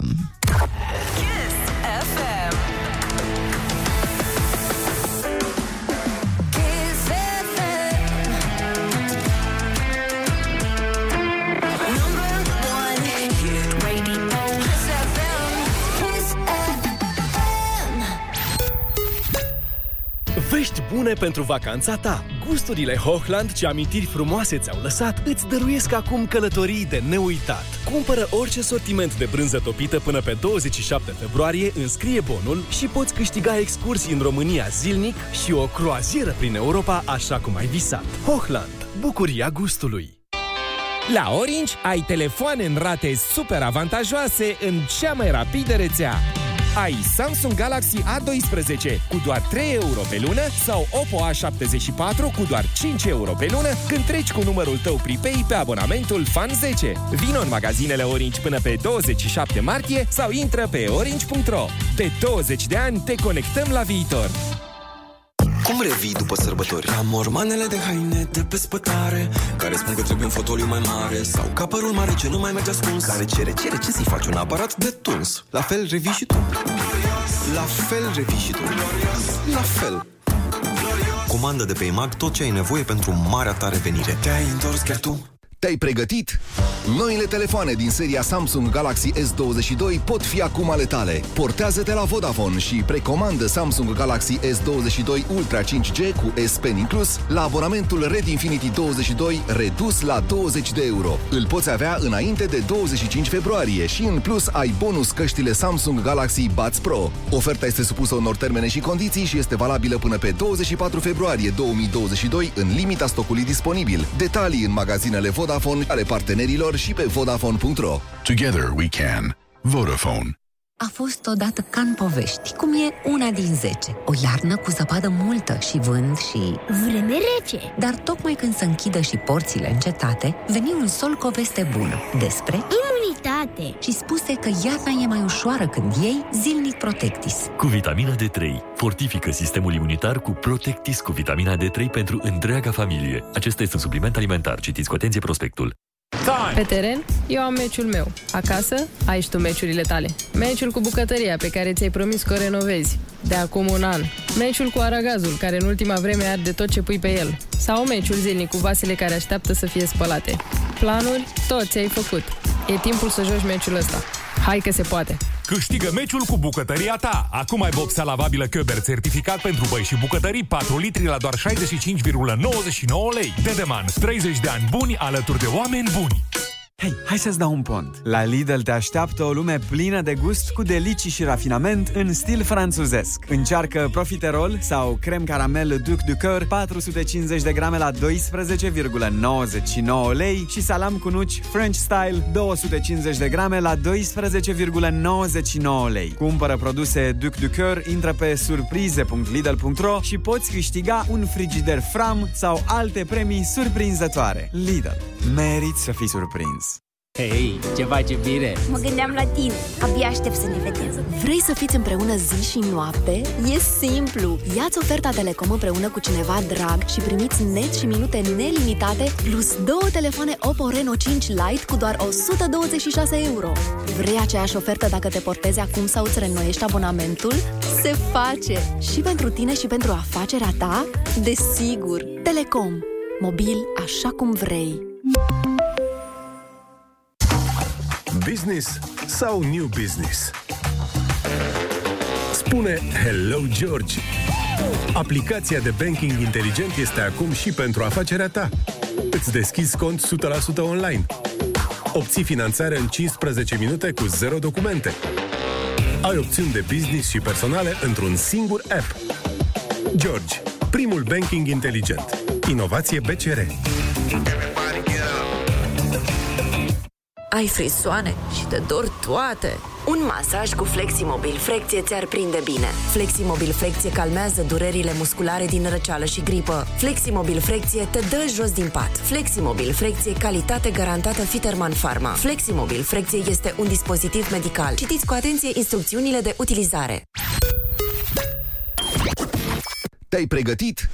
Vești bune pentru vacanța ta. gusturile Hochland ce amintiri frumoase ți-au lăsat, îți dăruiesc acum călătorii de neuitat. Cumpără orice sortiment de brânză topită până pe 27 februarie, înscrie bonul și poți câștiga excursii în România zilnic și o croazieră prin Europa așa cum ai visat. Hochland. Bucuria gustului. La Orange ai telefoane în rate super avantajoase în cea mai rapidă rețea. Ai Samsung Galaxy A12 cu doar 3 euro pe lună sau Oppo A74 cu doar 5 euro pe lună când treci cu numărul tău pripei pe abonamentul Fan 10. Vino în magazinele Orange până pe 27 martie sau intră pe orange.ro. De 20 de ani te conectăm la viitor. Cum revii după sărbători? Am mormanele de haine de pe spătare Care spun că trebuie un fotoliu mai mare Sau ca părul mare ce nu mai merge ascuns Care cere, cere, ce să-i faci? Un aparat de tuns La fel revii și tu La fel revii și tu La fel Comandă de pe EMAG tot ce ai nevoie pentru marea ta revenire Te-ai întors chiar tu? Te-ai pregătit? Noile telefoane din seria Samsung Galaxy S22 pot fi acum ale tale. Portează-te la Vodafone și precomandă Samsung Galaxy S22 Ultra 5G cu S Pen inclus la abonamentul Red Infinity 22 redus la 20 de euro. Îl poți avea înainte de 25 februarie și în plus ai bonus căștile Samsung Galaxy Buds Pro. Oferta este supusă unor termene și condiții și este valabilă până pe 24 februarie 2022 în limita stocului disponibil. Detalii în magazinele Vodafone ale partenerilor și pe Vodafone.ro. Together we can. Vodafone. A fost odată ca în povești, cum e una din zece. O iarnă cu zăpadă multă și vânt și... Vreme rece. Dar tocmai când se închidă și porțile încetate, veni un sol cu o veste bună despre... Imunitate. Și spuse că iarna e mai ușoară când iei zilnic Protectis. Cu vitamina D3. Fortifică sistemul imunitar cu Protectis cu vitamina D3 pentru întreaga familie. Acesta este un supliment alimentar. Citiți cu atenție prospectul. Pe teren, eu am meciul meu. Acasă, ai și tu meciurile tale. Meciul cu bucătăria, pe care ți-ai promis că o renovezi. De acum un an. Meciul cu aragazul, care în ultima vreme arde tot ce pui pe el. Sau meciul zilnic cu vasele care așteaptă să fie spălate. Planuri, tot ți-ai făcut. E timpul să joci meciul ăsta. Hai că se poate! Câștigă meciul cu bucătăria ta. Acum ai vopsea lavabilă Köber certificat pentru băi și bucătării 4 litri la doar 65,99 lei. Dedeman, 30 de ani buni alături de oameni buni. Hei, hai să-ți dau un pont. La Lidl te așteaptă o lume plină de gust cu delicii și rafinament în stil franțuzesc. Încearcă profiterol sau crem caramel Duc du Coeur 450 de grame la 12,99 lei și salam cu nuci French Style 250 de grame la 12,99 lei. Cumpără produse Duc du Coeur, intră pe surprize.lidl.ro și poți câștiga un frigider Fram sau alte premii surprinzătoare. Lidl. Meriți să fii surprins. Hei, ce faci bine? Mă gândeam la tine. Abia aștept să ne vedem. Vrei să fiți împreună zi și noapte? E simplu! Iați oferta Telecom împreună cu cineva drag și primiți net și minute nelimitate plus două telefoane Oppo Reno 5 Lite cu doar 126 euro. Vrei aceeași ofertă dacă te portezi acum sau îți reînnoiești abonamentul? Se face! Și pentru tine și pentru afacerea ta? Desigur! Telecom. Mobil așa cum vrei. Business sau new business? Spune Hello George! Aplicația de banking inteligent este acum și pentru afacerea ta. Îți deschizi cont 100% online. Obții finanțare în 15 minute cu zero documente. Ai opțiuni de business și personale într-un singur app. George, primul banking inteligent. Inovație BCR. Ai frisoane și te dor toate. Un masaj cu Fleximobil Flecție ți-ar prinde bine. Fleximobil Flecție calmează durerile musculare din răceală și gripă. Fleximobil Flecție te dă jos din pat. Fleximobil Flecție calitate garantată Fiterman Pharma. Fleximobil Flecție este un dispozitiv medical. Citiți cu atenție instrucțiunile de utilizare. Te-ai pregătit?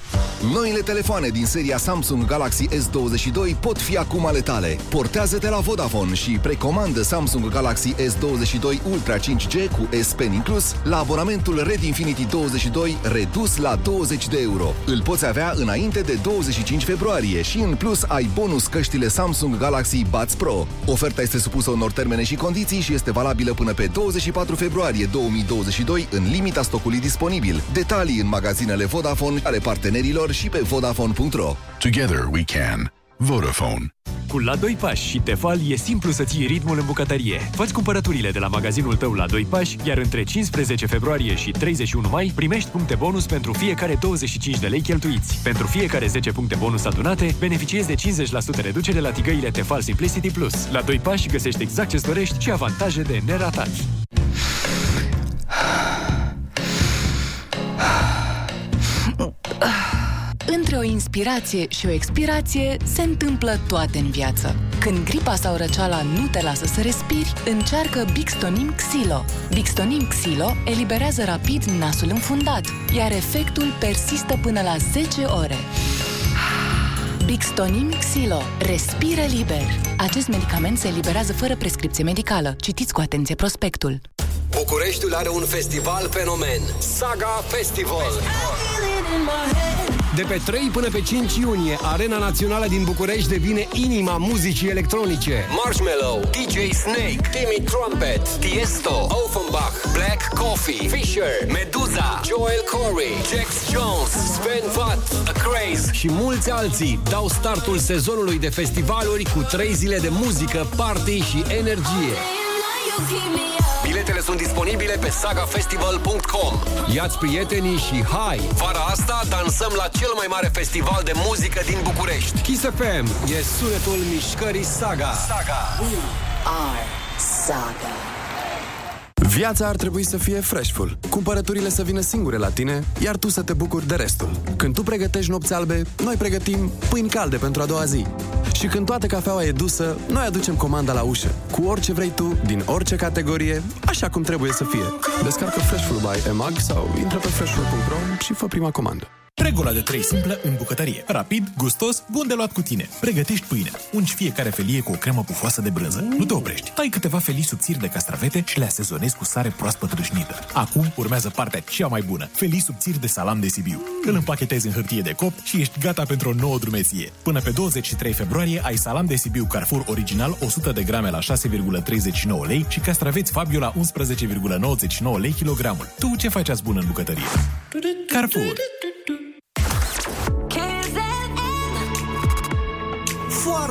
Noile telefoane din seria Samsung Galaxy S22 pot fi acum ale tale. Portează-te la Vodafone și precomandă Samsung Galaxy S22 Ultra 5G cu S Pen inclus la abonamentul Red Infinity 22 redus la 20 de euro. Îl poți avea înainte de 25 februarie și în plus ai bonus căștile Samsung Galaxy Buds Pro. Oferta este supusă unor termene și condiții și este valabilă până pe 24 februarie 2022 în limita stocului disponibil. Detalii în magazinele Vodafone ale partenerilor cumpăr și pe Vodafone.ro. Together we can. Vodafone. Cu La 2 pași și Tefal e simplu să ții ritmul în bucătărie. Fă-ți cumpărăturile de la magazinul tău La 2 pași, iar între 15 februarie și 31 mai primești puncte bonus pentru fiecare 25 de lei cheltuiți. Pentru fiecare 10 puncte bonus adunate, beneficiezi de 50% reducere la tigăile Tefal Simplicity Plus. La 2 pași găsești exact ce dorești și avantaje de neratat. Între o inspirație și o expirație se întâmplă toate în viață. Când gripa sau răceala nu te lasă să respiri, încearcă Bixtonim Xilo. Bixtonim Xilo eliberează rapid nasul înfundat, iar efectul persistă până la 10 ore. Bixtonim Xilo. Respiră liber. Acest medicament se eliberează fără prescripție medicală. Citiți cu atenție prospectul. Bucureștiul are un festival fenomen. Saga Festival. De pe 3 până pe 5 iunie, Arena Națională din București devine inima muzicii electronice. Marshmallow, DJ Snake, Timmy Trumpet, Tiesto, Offenbach, Black Coffee, Fisher, Meduza, Joel Corey, Jax Jones, Sven Vatt, A Craze și mulți alții dau startul sezonului de festivaluri cu 3 zile de muzică, party și energie. Biletele sunt disponibile pe sagafestival.com Iați prietenii și hai! Vara asta dansăm la cel mai mare festival de muzică din București. Kiss FM e sunetul mișcării Saga. Saga. We are Saga. Viața ar trebui să fie freshful. Cumpărăturile să vină singure la tine, iar tu să te bucuri de restul. Când tu pregătești nopți albe, noi pregătim pâini calde pentru a doua zi. Și când toată cafeaua e dusă, noi aducem comanda la ușă, cu orice vrei tu, din orice categorie, așa cum trebuie să fie. Descarcă Freshful by EMAG sau intră pe freshful.ro și fă prima comandă. Regula de 3 simplă în bucătărie. Rapid, gustos, bun de luat cu tine. Pregătești pâinea. Ungi fiecare felie cu o cremă pufoasă de brânză. Nu te oprești. Tai câteva felii subțiri de castravete și le asezonezi cu sare proaspăt râșnită. Acum urmează partea cea mai bună. Felii subțiri de salam de Sibiu. Îl împachetezi în hârtie de copt și ești gata pentru o nouă drumeție. Până pe 23 februarie ai salam de Sibiu Carrefour original 100 de grame la 6,39 lei și castraveți Fabio la 11,99 lei kilogramul. Tu ce faci azi bun în bucătărie? Carrefour.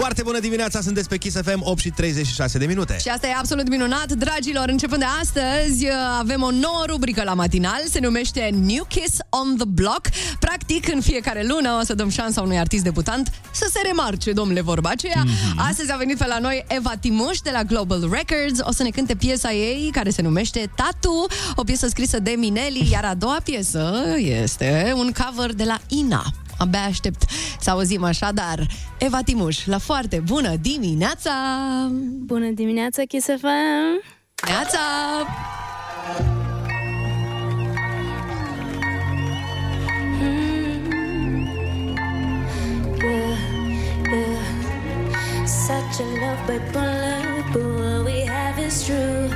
Foarte bună dimineața, sunteți pe Kiss FM, 8 și 36 de minute. Și asta e absolut minunat, dragilor. Începând de astăzi, avem o nouă rubrică la matinal, se numește New Kiss on the Block. Practic, în fiecare lună o să dăm șansa unui artist debutant să se remarce, domnule, vorba aceea. Mm-hmm. Astăzi a venit pe la noi Eva Timuș de la Global Records. O să ne cânte piesa ei, care se numește Tatu, o piesă scrisă de Mineli, iar a doua piesă este un cover de la Ina. Abia aștept să auzim așadar. Eva Timuș, la foarte bună dimineața! Bună dimineața, Kiss FM! Neața! Such a love bipolar, but what we have is true.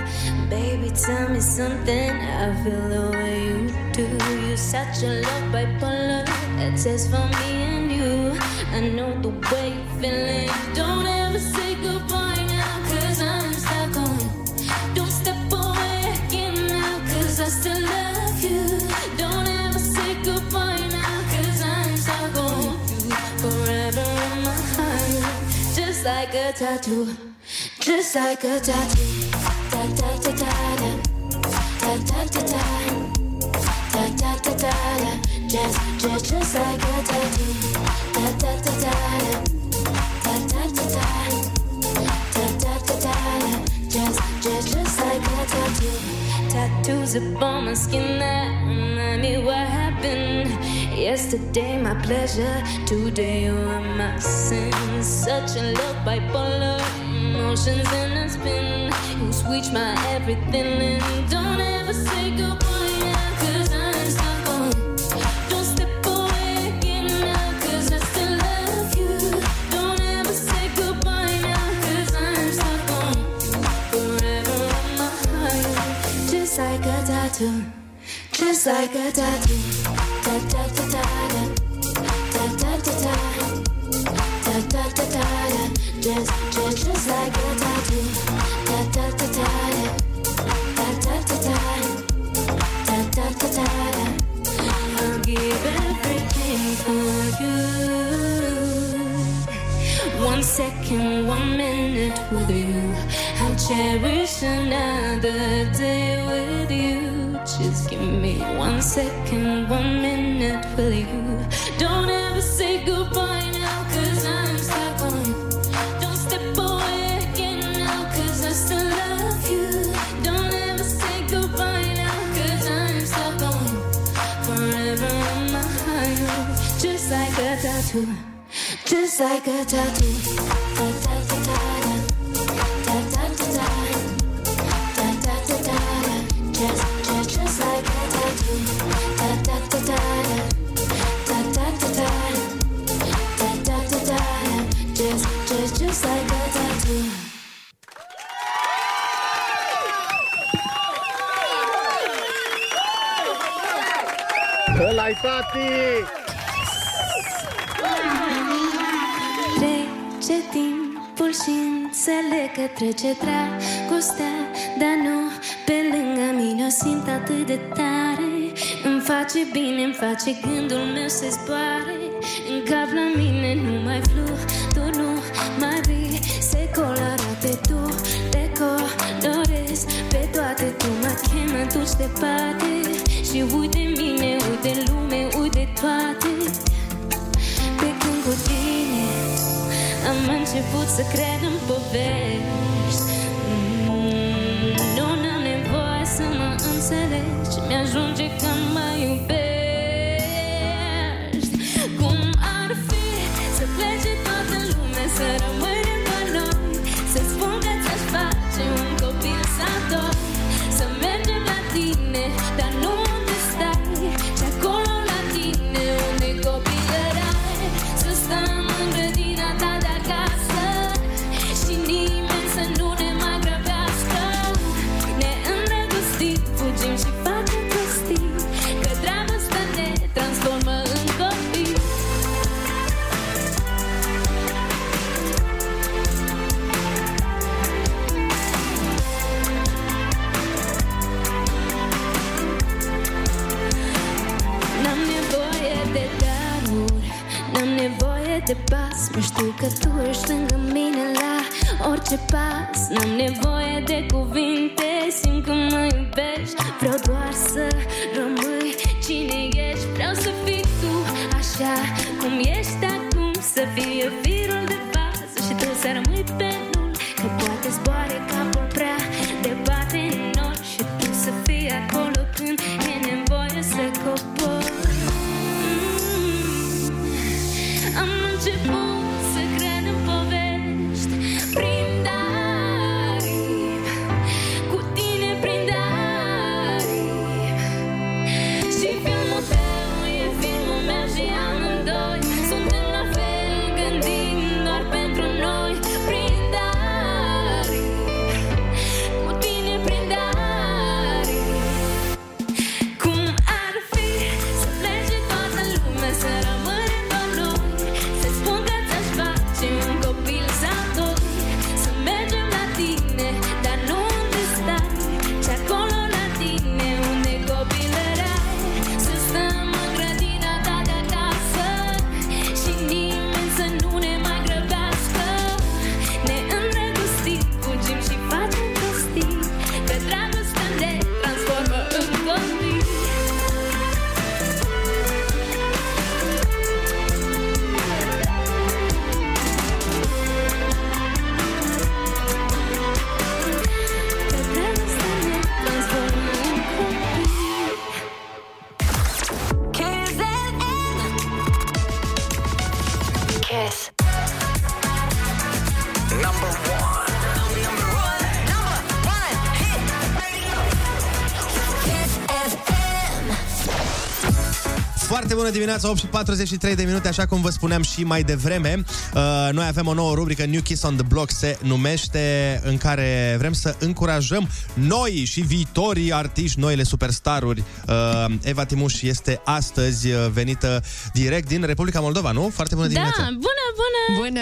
Baby, tell me something. I feel the way you do. You're such a love bipolar. That says for me and you. I know the way you're feeling. Don't ever say goodbye now, cause I'm stuck on. Don't step away again now, cause I still love you. Don't ever say goodbye now, cause I'm stuck on you. Forever in my heart. Just like a tattoo. Just like a tattoo. Da da da da da. Da da da da. Da da da da da. Just, just, just like a tattoo. Da da da da da. Da da da da. Da da da. Just, just, just like a tattoo. Tattoos upon my skin that remind me what happened. Yesterday my pleasure, today you are my sin. Such a love bipolar, emotions in a spin. You switch my everything and don't ever say goodbye Just like a tattoo. Da da da da da. Da da da da. Da da da da, just just just like a tattoo. Da da da da da, da da da da, da da da da. I'll give everything for you. One second, one minute with you. I'll cherish another day. Just give me one second, one minute you. Don't ever say goodbye now, cause I'm stuck on you. Don't step away again now, cause I still love you. Don't ever say goodbye now, cause I'm stuck on you. Forever on my heart, just like a tattoo. Just like a tattoo. Tati! Trece timpul și înțeleg că trece dragostea Dar nu pe lângă mine o simt atât de tare. Îmi face bine, îmi face gândul meu să zboare. În cap la mine nu mai flu, tu nu mai vii Se colorate tu, te colorezi Pe toate tu mă chemă, duci departe Și uite mine, uite lume, uite toate. Pe când cu tine am început să cred în povești. Mm, Nu am nevoie să mă înțelegi. Mi-ajunge Nu știu că tu ești lângă mine la orice pas. N-am nevoie de cuvinte Simt că mă iubești. Vreau doar să rămâi cine ești. Vreau să fii tu așa cum ești acum Să fie firul de bază. Și tu să rămâi bună dimineața, 8 și 43 de minute, așa cum vă spuneam și mai devreme. Uh, noi avem o nouă rubrică, New Kids on the Block se numește, în care vrem să încurajăm noi și viitorii artiști, noile superstaruri. Uh, Eva Timuș este astăzi uh, venită direct din Republica Moldova, nu? Foarte bună dimineața! Da, bună, bună! Bună!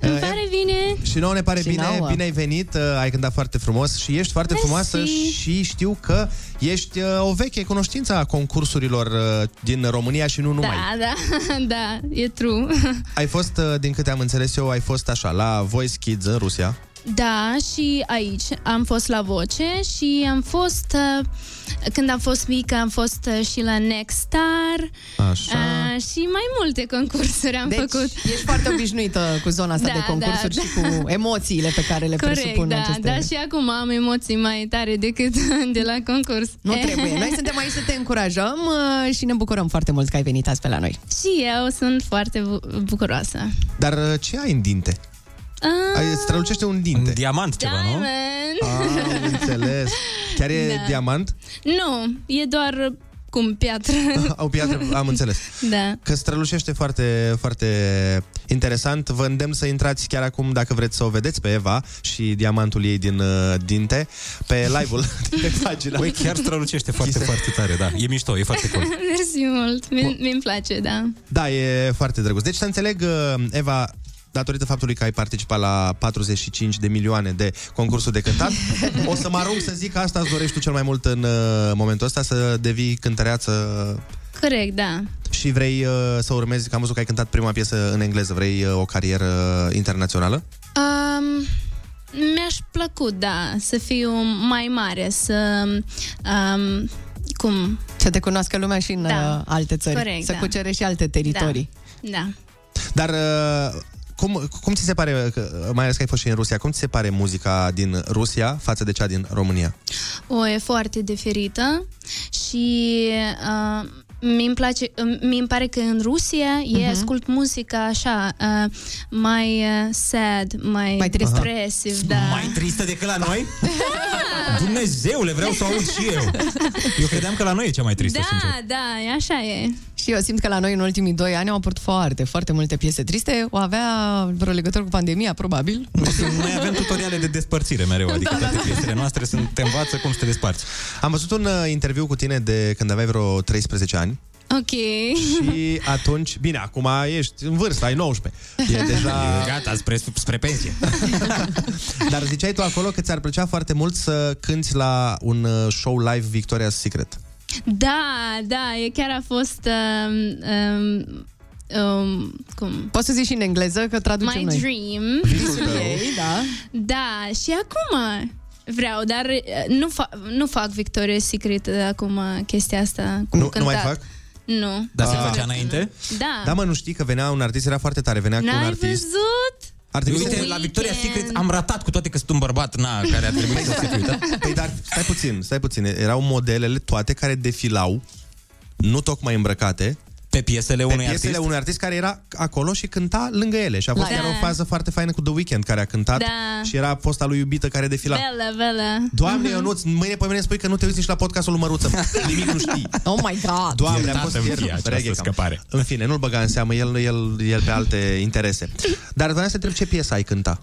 Îmi Uh, pare bine! Și nouă ne pare Și bine, nouă. bine ai venit, uh, ai cântat foarte frumos și ești foarte Mersi. frumoasă și știu că ești uh, o veche cunoștință a concursurilor uh, din România și nu numai. Da, da, *laughs* da, e true. Ai fost, uh, din câte am înțeles eu, ai fost așa, la Voice Kids în Rusia. Da, și aici am fost la voce și am fost, uh, când am fost mică, am fost uh, și la Next Star Așa. uh, și mai multe concursuri am Deci, făcut. ești foarte obișnuită cu zona asta *laughs* Da, de concursuri da, și cu emoțiile pe care le Corect, presupun da, aceste... da, și acum am emoții mai tare decât *laughs* de la concurs. Nu trebuie. Noi suntem aici să te încurajăm uh, și ne bucurăm foarte mult că ai venit azi pe la noi. Și eu sunt foarte bu- bucuroasă. Dar uh, ce ai în dinte? Ah, Ai, îți strălucește un dinte. Un diamant Diamond. Ah, am înțeles. Chiar e Da. diamant? Nu, e doar cum piatră. *laughs* Au piatră, am înțeles. da. Că strălucește foarte, foarte interesant. Vă îndemn să intrați chiar acum, dacă vreți să o vedeți pe Eva și diamantul ei din uh, dinte, pe live-ul de *laughs* pe pagina. Băi, chiar strălucește foarte, foarte tare, da. E mișto, e foarte cool. *laughs* Mersi mult, Mi- mi-mi place, da. Da, e foarte drăguț. Deci să înțeleg, uh, Eva, datorită faptului că ai participat la 45 de milioane de concursuri de cântat, *laughs* o să mă arunc să zic că asta îți dorești tu cel mai mult în uh, momentul ăsta, să devii cântăreață Corect, da. și vrei uh, să urmezi, că am văzut că ai cântat prima piesă în engleză, vrei uh, o carieră internațională? Um, mi-aș plăcut, da, să fiu mai mare, să... Um, cum? Să te cunoască lumea și în Da. uh, alte țări. Corect, să da. cucerești și alte teritorii. Da. Dar uh, cum, cum ți se pare, că, mai ales că ai fost și în Rusia, cum ți se pare muzica din Rusia față de cea din România? O, e foarte diferită și uh, mi-mi place, mi-mi pare că în Rusia uh-huh. e ascult muzica așa, uh, mai uh, sad, mai, Mai tristă. depresiv, da. Mai tristă decât la noi? *laughs* Dumnezeule, vreau să aud și eu. Eu credeam că la noi e cea mai tristă, sincer. Da, da, e așa e. Și eu simt că la noi în ultimii doi ani au apărut foarte, foarte multe piese triste. O avea vreo legătură cu pandemia, probabil. *laughs* Noi avem tutoriale de despărțire mereu, adică toate piesele noastre sunt, te învață cum să te desparți. Am văzut un uh, interviu cu tine de când aveai vreo 13 ani Ok. și atunci, bine, acum ești în vârstă, ai 19. E deja... *laughs* Gata, spre, spre pensie. *laughs* Dar ziceai tu acolo că ți-ar plăcea foarte mult să cânti la un uh, show live Victoria's Secret. Da, da, e chiar a fost... Um, um, um, cum? Poți să zici și în engleză, că traducem My noi. dream. Visul ei, da. Da, și acum vreau, dar uh, nu, fa- nu fac Victoria's Secret uh, acum chestia asta. Cum Nu, nu cântat. mai fac? Nu. Dar se Ah. făcea înainte? Da. Da, mă, nu știi că venea un artist, era foarte tare, venea cu un N-ai artist. văzut? Ar trebui să Uite, te... la Victoria's Secret am ratat cu toate că sunt un bărbat na, care ar trebui să se fi uitat. Păi dar stai puțin, stai puțin. Erau modelele toate care defilau, nu tocmai îmbrăcate, Pe piesele pe unui piesele artist? unui artist care era acolo și cânta lângă ele. Și a fost Da. chiar o fază foarte faină cu The Weeknd care a cântat Da. și era fosta lui iubită care defila. Bella, Bella. Doamne, Mhm. Ionuț, mâine pe mine spui că nu te uiți nici la podcastul lui Măruță. *laughs* Nimic nu știi. Oh my god! Doamne, am fost Iertată-mi ieri fie această reggae cam. scăpare. În fine, nu-l băga în seamă, el, el, el pe alte interese. Dar vreau să te întreb ce piesă ai cânta,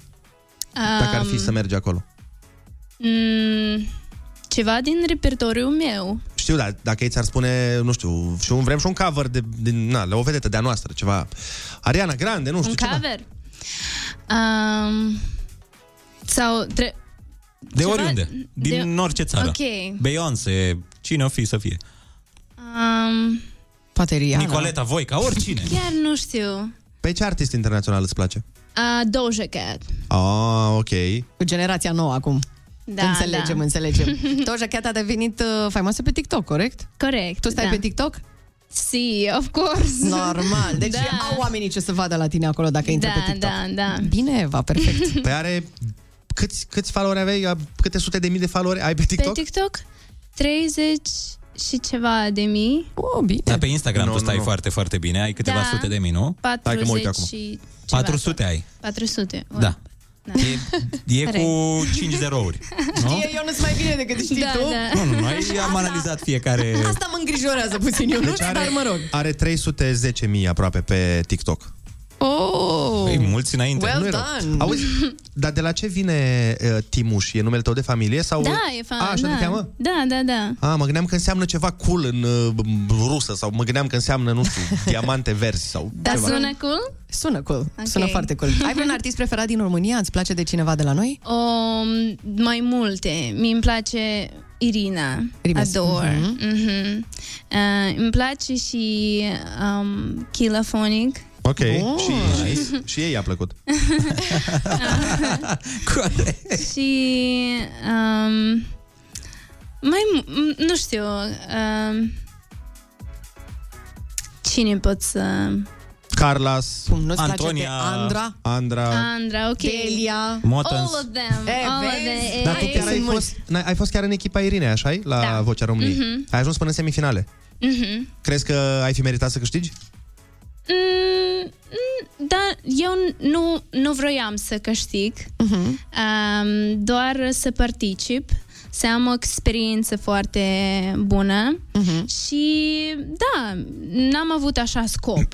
dacă ar fi Um, să mergi acolo. Mm, ceva din repertoriul meu. Știu, dar dacă ei ți-ar spune, nu știu, și un, vrem și un cover de, din, na, la o vedetă de-a noastră, ceva. Ariana Grande, nu știu, Un ceva. cover. Um, sau... Tre- De Ceva- oriunde, din de- orice țară. Ok. Beyoncé, cine o fi să fie. um, Poate Rihanna. Nicoleta Voica, oricine. chiar nu știu. Pe ce artist internațional îți place? Uh, Doja Cat. Ah, ok. Cu generația nouă acum. Da, înțelegem, da. înțelegem. *laughs* Doja Cat a devenit uh, faimoasă pe TikTok, corect? Corect. Tu stai da. pe TikTok? Si, of course. Normal. Deci Da. au oamenii ce să vadă la tine acolo dacă intră Da, pe TikTok. da, da. Bine, Eva, perfect. *laughs* Păi are... Câți, câți followeri aveai? Câte sute de mii de followeri ai pe TikTok? Pe TikTok 30 și ceva de mii. Oh, bine. Dar pe Instagram Nu, tu nu, stai nu. foarte, foarte bine. Ai câteva Da. sute de mii, nu? 40 mă uit acum. și ceva. 400 ai. 400. Da. E Care? cu 5 zerouri. *laughs* Nu? Știe, eu nu mai bine decât știi Da, tu. da. Nu, nu, noi am analizat fiecare... Asta mă îngrijorează puțin, eu nu, Deci are- dar mă rog. Are 310.000 aproape pe TikTok. Oh! Păi, mulți înainte. Well Nu e rău. done. Auzi, dar de la ce vine uh, Timuș? E numele tău de familie? Sau... Da, e fa- A, așa da. te cheamă? Da, da, da. A, mă gândeam că înseamnă ceva cool în uh, rusă sau mă gândeam că înseamnă, nu știu, *laughs* diamante verzi sau Dar ceva. sună cool? Sună cool. Ok. Sună foarte cool. Ai vreun artist preferat din România? Îți place de cineva de la noi? O, mai multe. Mi îmi place Irina. Rimes. Ador. Mhm. Mhm. Uh, îmi place și um, Killaphonic. Ok, Bun. și, și, și ei a plăcut. *laughs* și um, mai mu- m- nu știu um, cine pot să Carlas, Cum, nu-ți place Antonia. pe Andra? Andra. Andra, ok Delia. Motans. all of them E, all of vezi? them Dar tu Eh, chiar ai sunt fost, n-ai- ai fost chiar în echipa Irinei, așa La Da. Vocea României. Mhm. Ai ajuns până în semifinale. Mhm. Crezi că ai fi meritat să câștigi? Mm, mm, dar eu nu, nu vroiam să câștig, um, doar să particip, să am o experiență foarte bună și da, n-am avut așa scop. *clears throat*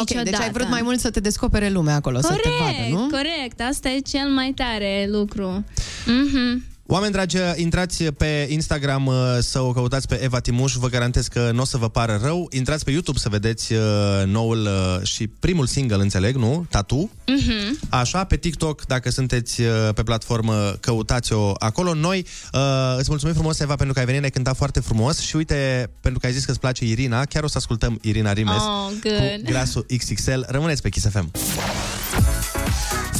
Ok, deci ai Niciodată. vrut mai mult să te descopere lumea acolo, să te vadă, Corect, nu? corect, asta e cel mai tare lucru. Mhm. Oameni dragi, intrați pe Instagram uh, să o căutați pe Eva Timuș, vă garantez că nu o să vă pară rău. Intrați pe YouTube să vedeți uh, noul uh, și primul single, înțeleg, nu? Tatu. Mhm. Așa, pe TikTok, dacă sunteți uh, pe platformă, căutați-o acolo. Noi uh, îți mulțumim frumos, Eva, pentru că ai venit, ne cânta foarte frumos și uite, pentru că ai zis că îți place Irina, chiar o să ascultăm Irina Rimes Oh, good. cu Grasul XXL. Rămâneți pe Kiss FM.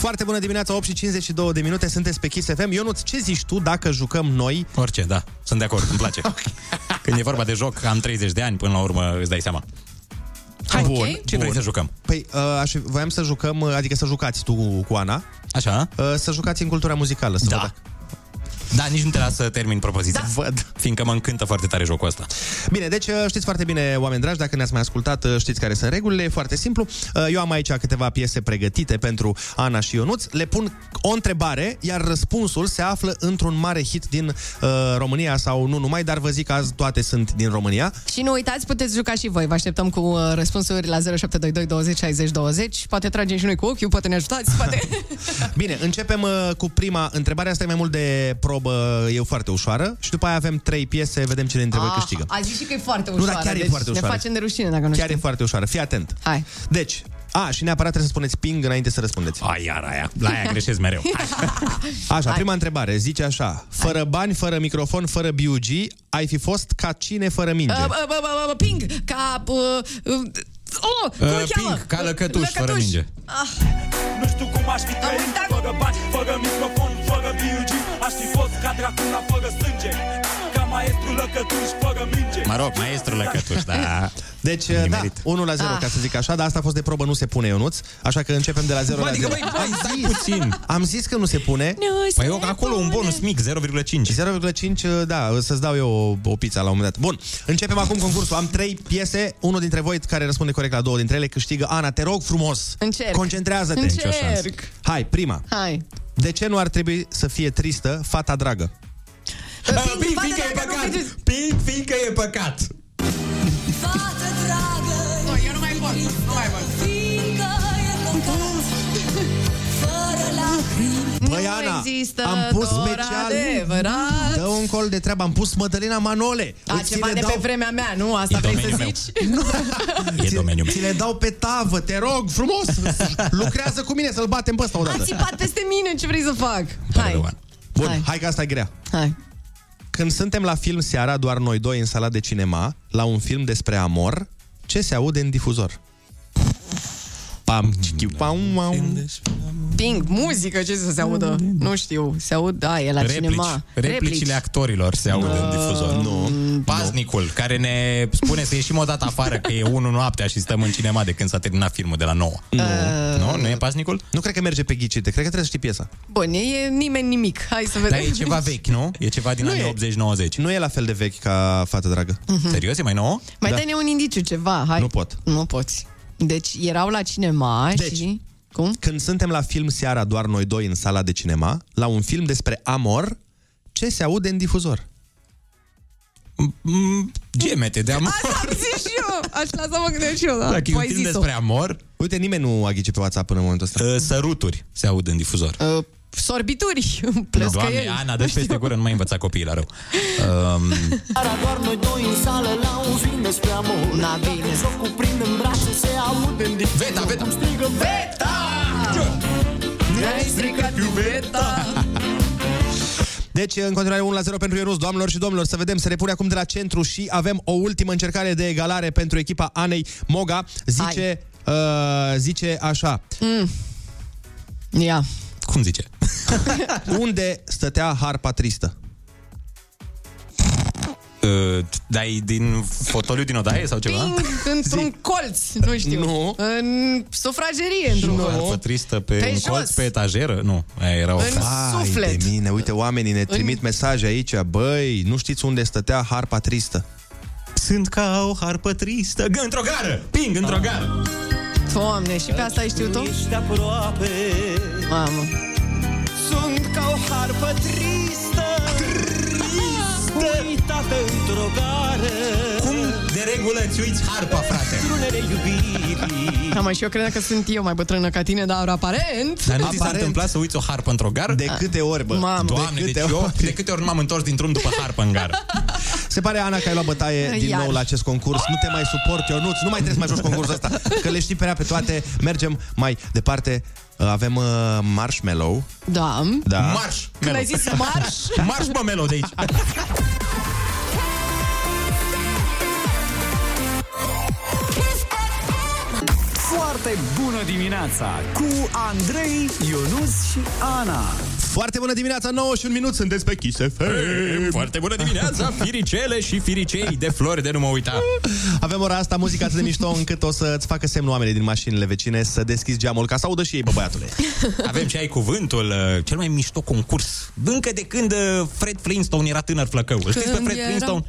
Foarte bună dimineața, 8 și 52 de minute, sunteți pe Kiss FM. Ionuț, ce zici tu dacă jucăm noi? Orice, da. Sunt de acord, îmi place. *laughs* Când e vorba de joc, am 30 de ani, până la urmă îți dai seama. Hai, Bun, ce vrei să jucăm? Păi, uh, aș, voiam să jucăm, uh, adică să jucați tu cu Ana. Așa? Uh, să jucați în cultura muzicală, să Da. văd dacă... Da, nici nu te las să termin propoziția. Da. Văd. Fiindcă mă încântă foarte tare jocul ăsta. Bine, deci uh, știți foarte bine, oameni dragi, dacă ne-ați mai ascultat, uh, știți care sunt regulile, e foarte simplu. Uh, Eu am aici câteva piese pregătite pentru Ana și Ionuț. Le pun o întrebare, iar răspunsul se află într-un mare hit din uh, România sau nu numai, dar vă zic că azi toate sunt din România. Și nu uitați, puteți juca și voi. Vă așteptăm cu uh, răspunsuri la 0722 20 60 20. Poate tragem și noi cu ochiul, poate ne ajutați, poate... *laughs* *laughs* Bine, începem uh, cu prima întrebare. Asta e mai mult de probă, e foarte ușoară. Și după aia avem trei piese, vedem cine dintre voi Ah, câștigă. A zis și că e foarte Nu, ușoară. dar chiar e deci foarte ușoară. Ne facem de rușine dacă nu Chiar știm. e foarte ușoară. Fii atent. Hai. Deci, a, și neapărat trebuie să spuneți ping înainte să răspundeți. Ai, iar aia. La aia greșesc mereu. *laughs* Așa, prima întrebare. Zice așa. Fără bani, fără microfon, fără BUG, ai fi fost ca cine fără minge? Uh, bă, bă, bă, bă, ping, ca... Uh, uh, oh, cum Uh, îl cheamă? ping, ca lăcătuș, fără minge. Ah, Nu știu cum aș fi trăit Fără bani, fără microfon, fără B.U.G Aș fi fost ca Dracula fără sânge. Ca maestru lăcătuș fără minge Mă rog, maestru lăcătuș, da. *laughs* Deci, da, 1 la 0, Ah. ca să zic așa, dar asta a fost de probă, nu se pune, Ionuț. Așa că începem de la 0 Bă, la adică, 0. băi, băi, stai puțin. Am zis că nu se pune. Păi eu acolo un bonus mic, 0,5. 0,5, da, o să-ți dau eu o, o pizza la un moment dat. Bun, începem acum concursul. Am trei piese, unul dintre voi care răspunde corect la două dintre ele câștigă. Ana, te rog frumos, Încerc. concentrează-te. Încerc. Hai, prima. Hai. De ce nu ar trebui să fie tristă fata dragă? Ping, fiindcă e păcat. Ping, fiindcă e păcat. Nu, eu nu mai pot. Nu mai pot. Băi, nu Ana, există am pus doar special adevărat. Dă un col de treabă, am pus Mădălina Manole A, Îți ceva le de dau- pe vremea mea, nu? Asta E vrei să domeniul zici? *laughs* E domeniul meu. Ți le dau pe tavă, te rog, frumos Lucrează cu mine să-l batem pe ăsta A odată țipat peste mine, ce vrei să fac? Hai. Bun, Hai. hai. că asta e grea Hai. Când suntem la film seara, doar noi doi în sala de cinema La un film despre amor Ce se aude în difuzor? Pam, chichi, pam, pam. Ping, muzică, ce să se audă? Nu știu, se aud, da, e la Replici. cinema. Replicile actorilor se aud în difuzor. Nu. Paznicul, care ne spune să ieșim o dată afară, că e 1 noaptea și stăm în cinema de când s-a terminat filmul de la 9. Nu. Nu? Nu e paznicul? Nu cred că merge pe ghicite, cred că trebuie să știi piesa Bun, e nimeni nimic. Hai să vedem. Dar e ceva vechi, nu? E ceva din Nu anii e. 80-90. Nu e la fel de vechi ca fată dragă Serios? E mai nouă? Mai Da. dă-ne un indiciu, ceva, hai. Nu pot Nu poți. Deci erau la cinema Deci, și... Cum? Când suntem la film seara doar noi doi în sala de cinema, la un film despre amor, ce se aude în difuzor? Gemete de amor. Asta am zis și eu. Așa la să mă gândesc și eu, da. Dacă e Tu un ai film zis-o. despre amor, Uite, nimeni nu a ghicit pe WhatsApp până în momentul ăsta. uh, săruturi se aud în difuzor. Uh, sorbituri. *laughs* Doamne, Plăscăieli. Ana, dă peste gură, nu mai învăța copiii la rău. *laughs* Um, Doar noi doi în sală la un film despre amor Na, bine. S-o cuprind în brațe, se aude în difuzor Veta, veta. Cum strigă Veta! Ne-ai stricat iubeta. Deci, în continuare 1 la 0 pentru Ionus, doamnelor și domnilor, să vedem, se repune acum de la centru și avem o ultimă încercare de egalare pentru echipa Anei Moga. Zice, uh, zice așa, Mm. Ia. cum zice? *laughs* unde stătea harpa tristă? Uh, dai din fotoliu din odaie sau ceva? Ping, într-un colț, nu știu. Nu. În sufragerie, într-un Nu. colț. Harpă tristă pe, Pe un jos. colț, pe etajeră? Nu, aia era o În frază. suflet. de mine, uite, oamenii ne trimit mesaje aici, băi, nu știți unde stătea harpa tristă? Sunt ca o harpă tristă G- Într-o gară! Ping, într-o gară! Doamne, și pe asta ai știut-o? Ești aproape Mamă. Sunt ca o harpă tristă Uitată într-o gară Cum de regulă îți uiți harpa, frate? Strunele iubirii Da, mă, și eu credeam că sunt eu mai bătrână ca tine, dar aparent... Dar nu ți s-a Aparent. întâmplat să uiți o harpă într-o gară? De câte ori, bă? Mamă. Doamne, de deci câte eu ori? de câte ori nu m-am întors dintr-un după harpă în gară? *laughs* Se pare, Ana, că ai luat bătaie din Iar. nou la acest concurs. Nu te mai suport, eu nu, nu mai trebuie să mai joci concursul ăsta, că le știi pe rea pe toate. Mergem mai departe. Avem uh, Marshmallow. Da. Da. Marș! Când ai zis marș, Marș, *laughs* mă, Melo, de aici! Foarte bună dimineața cu Andrei, Ionus și Ana. Foarte bună dimineața, 9 și un minut, sunteți pe Kiss FM. Foarte bună dimineața, *laughs* firicele și firicei de flori de nu mă uita. Avem ora asta, muzica atât de mișto încât o să-ți facă semn oamenii din mașinile vecine să deschizi geamul ca să audă și ei, bă, băiatule. Avem și ai cuvântul, uh, cel mai mișto concurs. Încă de când uh, Fred Flintstone era tânăr flăcău. Îl Știți pe Când Fred era- Flintstone?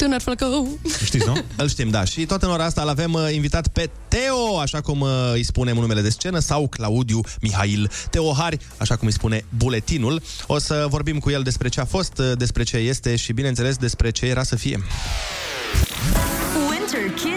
Tânăr flăcău. Știți, nu? *laughs* Îl știm, da. Și tot în ora asta îl avem uh, invitat pe Teo, așa cum uh, îi spunem în numele de scenă, sau Claudiu Mihail Teohari, așa cum îi spune buletinul. O să vorbim cu el despre ce a fost, uh, despre ce este și, bineînțeles, despre ce era să fie. Winter Kiss.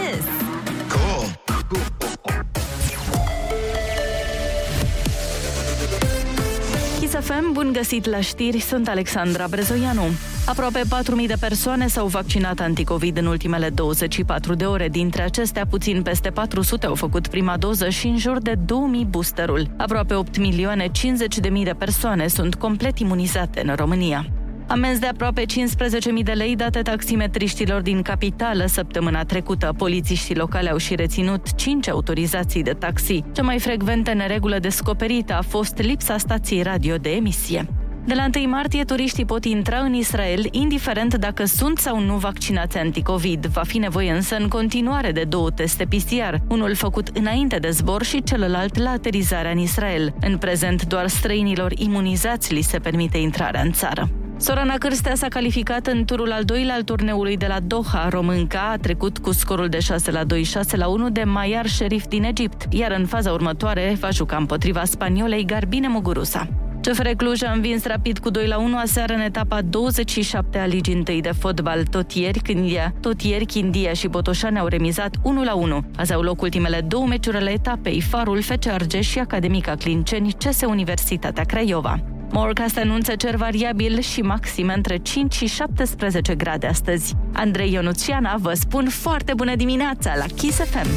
FM, bun găsit la știri, sunt Alexandra Brezoianu. Aproape 4.000 de persoane s-au vaccinat anticovid în ultimele 24 de ore. Dintre acestea, puțin peste 400 au făcut prima doză și în jur de 2.000 boosterul. Aproape 8 milioane 50 de mii de persoane sunt complet imunizate în România. Amenzi de aproape 15.000 de lei date taximetriștilor din capitală săptămâna trecută. Polițiștii locale au și reținut 5 autorizații de taxi. Cea mai frecventă neregulă descoperită a fost lipsa stației radio de emisie. De la 1 martie, turiștii pot intra în Israel, indiferent dacă sunt sau nu vaccinați anticovid. Va fi nevoie însă în continuare de două teste PCR, unul făcut înainte de zbor și celălalt la aterizarea în Israel. În prezent, doar străinilor imunizați li se permite intrarea în țară. Sorana Cârstea s-a calificat în turul al doilea al turneului de la Doha. Românca a trecut cu scorul de 6 la 2, 6 la 1 de Maiar Sherif din Egipt, iar în faza următoare va juca împotriva spaniolei Garbine Mugurusa. CFR Cluj a învins rapid cu 2 la 1 aseară în etapa 27 a ligii întâi de fotbal. Tot ieri, Chindia, tot ieri Chindia și Botoșani au remizat 1 la 1. Azi au loc ultimele două meciuri ale etapei, Farul, FC Argeș și Academica Clinceni, CS Universitatea Craiova. Morecast anunță cer variabil și maxime între 5 și 17 grade astăzi. Andrei Ionuțiana vă spun foarte bună dimineața la Kiss FM.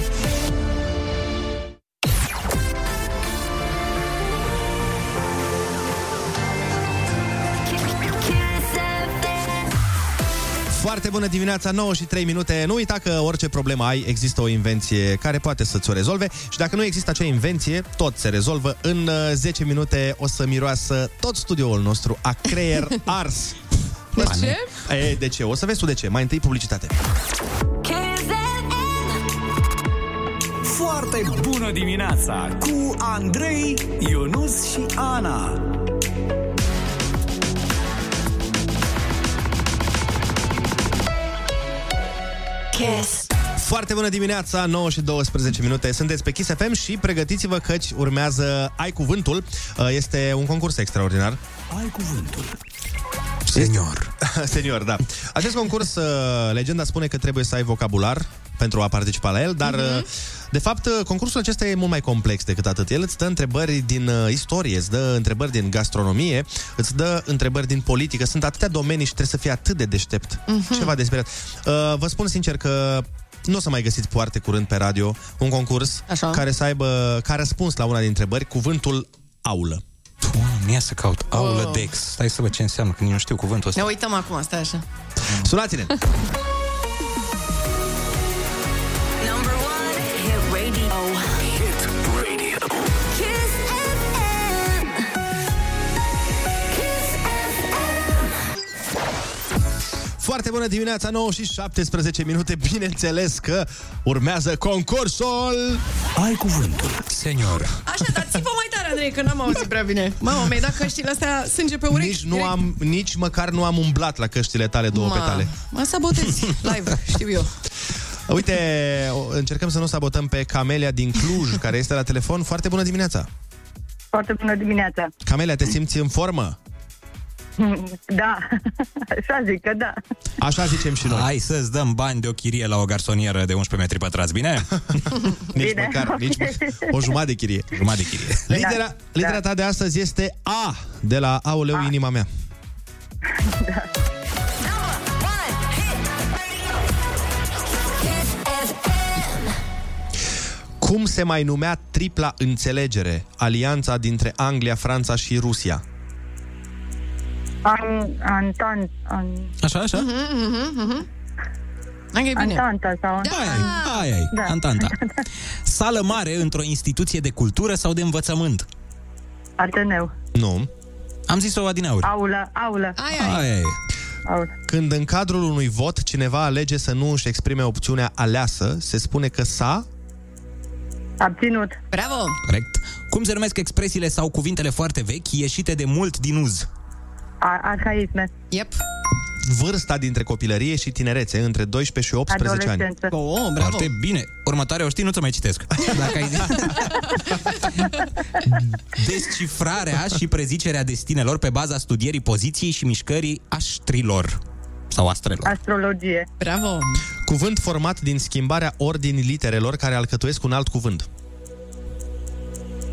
Foarte bună dimineața, 9 și 3 minute. Nu uita că orice problemă ai, există o invenție care poate să-ți o rezolve și dacă nu există acea invenție, tot se rezolvă. În uh, 10 minute o să miroasă tot studioul nostru a creier *laughs* ars. De ce? E, de ce? O să vezi tu de ce. Mai întâi publicitate. Foarte bună dimineața cu Andrei, Ionus și Ana. Kiss. Foarte bună dimineața, 9 și 12 minute. Sunteți pe Kiss FM și pregătiți-vă căci urmează Ai Cuvântul. Uh, Este un concurs extraordinar. Ai cuvântul. Senior. *laughs* Senior, da. Acest concurs, uh, legenda spune că trebuie să ai vocabular pentru a participa la el, dar Mhm. Uh, de fapt uh, concursul acesta e mult mai complex decât atât. El îți dă întrebări din uh, istorie, îți dă întrebări din gastronomie, îți dă întrebări din politică. Sunt atâtea domenii și trebuie să fii atât de deștept. Mhm. Ceva de speriat. Uh, Vă spun sincer că nu o să mai găsiți foarte curând pe radio un concurs Așa. care să aibă ca răspuns la una dintre întrebări cuvântul aulă. Doamne, ia să caut. Aulă Oh. Dex. Stai să văd ce înseamnă, că nici nu știu cuvântul ăsta. Ne uităm acum, stai așa. Sunați-ne! Foarte bună dimineața, 9 și 17 minute. Bineînțeles că urmează concursul Ai cuvântul. Senior. Așa, dar țipă mai tare, Andrei, că n-am auzit prea bine. Mamă, mi-ai dat căștile astea sânge pe urechi. Nici, nu am, nici măcar nu am umblat la căștile tale două Ma, petale. Mă sabotezi live, știu eu. Uite, o- încercăm să nu sabotăm pe Camelia din Cluj, care este la telefon. Foarte bună dimineața! Foarte bună dimineața. Camelia, te simți în formă? *laughs* Da, *laughs* așa zic că da. Așa zicem și noi. Hai să-ți dăm bani de o chirie la o garsonieră de 11 metri pătrați, bine? *laughs* nici Bine, măcar, ok. nici mă- o jumătate de chirie. Jumătate de chirie. Litera, litera ta de astăzi este A, de la Aoleu, inima mea. Cum se mai numea tripla înțelegere, alianța dintre Anglia, Franța și Rusia? An, antan, an, Așa, așa? Ok, bine. antanta sau... Da, Ai, ai, Da. Antanta. Sală mare într-o instituție de cultură sau de învățământ? Ateneu. Nu. Am zis-o adineauri. Aulă, aulă. Ai, ai. Ai, ai. aulă. Când în cadrul unui vot cineva alege să nu își exprime opțiunea aleasă, se spune că s-a... Abținut. Bravo! Corect. Cum se numesc expresiile sau cuvintele foarte vechi, ieșite de mult din uz? A, arhaisme. Yep. Vârsta dintre copilărie și tinerețe, între 12 și 18 ani. Adolescență. Oh, bravo. Foarte bine. Următoarea o știi, nu ți mai citesc. *laughs* Dacă ai zis... *laughs* Descifrarea și prezicerea destinelor pe baza studierii poziției și mișcării aștrilor. Sau astrelor. Astrologie. Bravo! Cuvânt format din schimbarea ordinii literelor care alcătuiesc un alt cuvânt.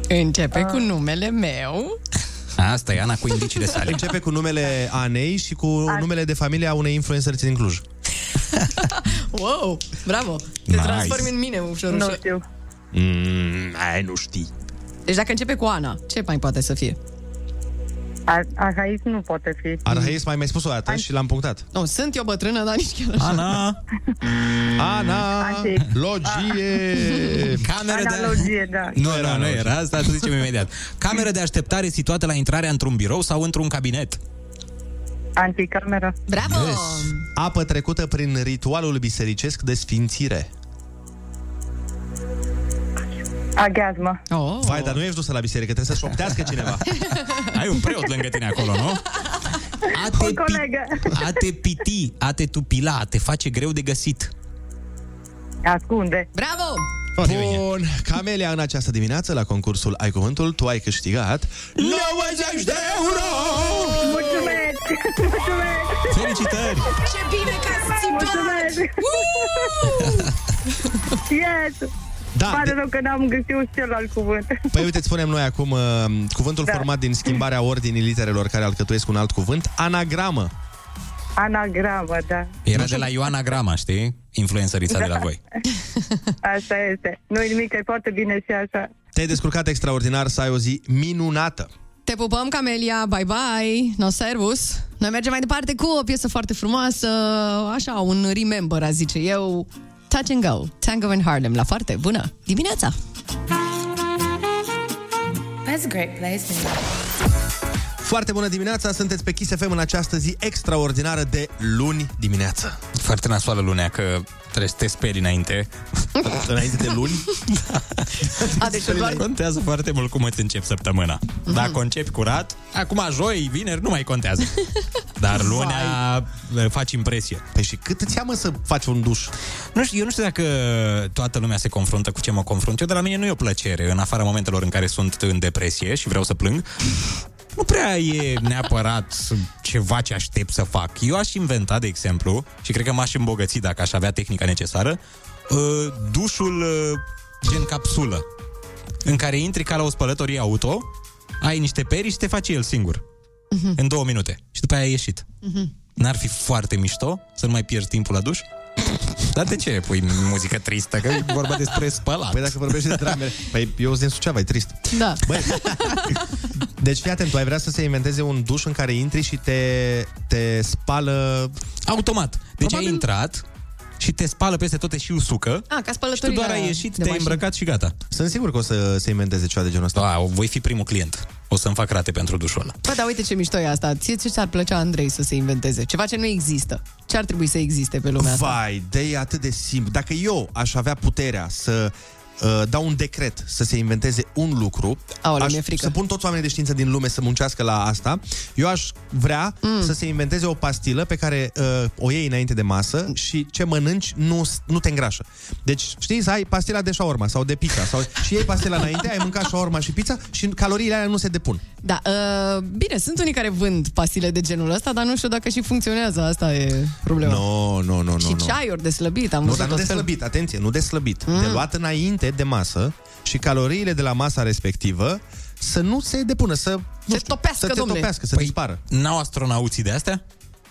Începe cu numele meu. Asta e Ana cu indiciile sale. Începe cu numele Anei și cu numele de familie a unei influencer din Cluj. *laughs* Wow, bravo! Te Nice. transformi în mine ușor, Nu ușor. știu. Mm, ai, nu știi. Deci dacă începe cu Ana, ce mai poate să fie? Ar, arhaism nu poate fi. Arhaism mai mai spus o dată și l-am punctat. Nu, sunt eu bătrână, dar nici chiar așa. Ana! *laughs* Ana! Antic. Logie! *laughs* Cameră de... Analogie, da. Nu era, nu era, asta să zicem imediat. Cameră de așteptare situată la intrarea într-un birou sau într-un cabinet. Anticameră. Bravo! Yes. Apă trecută prin ritualul bisericesc de sfințire. Aghiazmă. Oh. Vai, dar nu ești dusă la biserică, trebuie să șoptească cineva. *laughs* Ai un preot lângă tine acolo, nu? A te, O pi- colegă. a te piti, a te tupila, a te face greu de găsit. Ascunde. Bravo! Bun, Camelia, în această dimineață, la concursul Ai Cuvântul, tu ai câștigat 90 de euro! Mulțumesc! Mulțumesc! Felicitări! Ce bine că ați țipat! Mulțumesc! Yes! Da, Pare de- rău că n-am găsit celălalt cuvânt. Păi uite, îți spunem noi acum uh, cuvântul Da. format din schimbarea ordinii literelor care alcătuiesc un alt cuvânt, anagramă. Anagramă, da. Era de la Ioana Grama, știi? Influențărița de la voi. *laughs* Asta este. Nu-i nimic, e foarte bine și așa. Te-ai descurcat extraordinar să ai o zi minunată. Te pupăm, Camelia, bye bye, no servus. Noi mergem mai departe cu o piesă foarte frumoasă, așa, un remember, a zice eu. Touch and Go, Tango in Harlem, la foarte bună dimineața! That's a great place, man. Foarte bună dimineața, sunteți pe Kiss FM în această zi extraordinară de luni dimineață. Foarte nasoală lunea, că trebuie să te speri înainte. *laughs* înainte de luni? A, deci doar... Contează foarte mult cum îți începi săptămâna. Mhm. Dacă începi curat, acum joi, vineri, nu mai contează. *laughs* Dar lunea faci impresie. Păi și cât îți ia, mă, să faci un duș? Nu știu, eu nu știu dacă toată lumea se confruntă cu ce mă confrunt eu, dar la mine nu e o plăcere, în afara momentelor în care sunt în depresie și vreau să plâng. Nu prea e neapărat ceva ce aștept să fac. Eu aș inventa, de exemplu, și cred că m-aș îmbogăți dacă aș avea tehnica necesară, uh, dușul uh, gen capsulă, în care intri ca la o spălătorie auto, ai niște peri și te face el singur. În două minute. Și după aia ai ieșit. N-ar fi foarte mișto să nu mai pierzi timpul la duș? Dar de ce pui muzică tristă? Că e vorba despre spălat. Păi dacă vorbești de drame, păi eu sunt din Suceava, e trist. Da. Băi, *laughs* deci fii atent, tu ai vrea să se inventeze un duș în care intri și te, te spală... Automat. Deci ai intrat și te spală peste tot, te și usucă. A, ca Și tu spălătorile doar ai ieșit, de te-ai mașini. îmbrăcat și gata. Sunt sigur că o să se inventeze ceva de genul ăsta. Da, voi fi primul client. O să-mi fac rate pentru dușul ăla. Bă, dar uite ce mișto e asta. Ție ce ți-ar plăcea, Andrei, să se inventeze? Ceva ce nu există. Ce ar trebui să existe pe lumea asta? Vai, de e atât de simplu. Dacă eu aș avea puterea să uh, dau un decret să se inventeze un lucru, Aoleu, aș, mi-e frică. să pun toți oamenii de știință din lume să muncească la asta, eu aș vrea mm. să se inventeze o pastilă pe care uh, o iei înainte de masă și ce mănânci nu, nu te îngrașă. Deci, știi, să ai pastila de shawarma sau de pizza sau, și iei pastila înainte, ai mâncat shawarma și pizza și caloriile alea nu se depun. Da, uh, bine, sunt unii care vând pastile de genul ăsta, dar nu știu dacă și funcționează. Asta e problema. Nu, nu, nu, și nu. nu. ceaiuri de slăbit, am Nu, văzut dar nu de tot felul. slăbit, atenție, nu de slăbit. Mm. De luat înainte de masă și caloriile de la masa respectivă să nu se depună, să se topească, să te domnule. topească, să Păi, dispară. N-au astronauții de astea?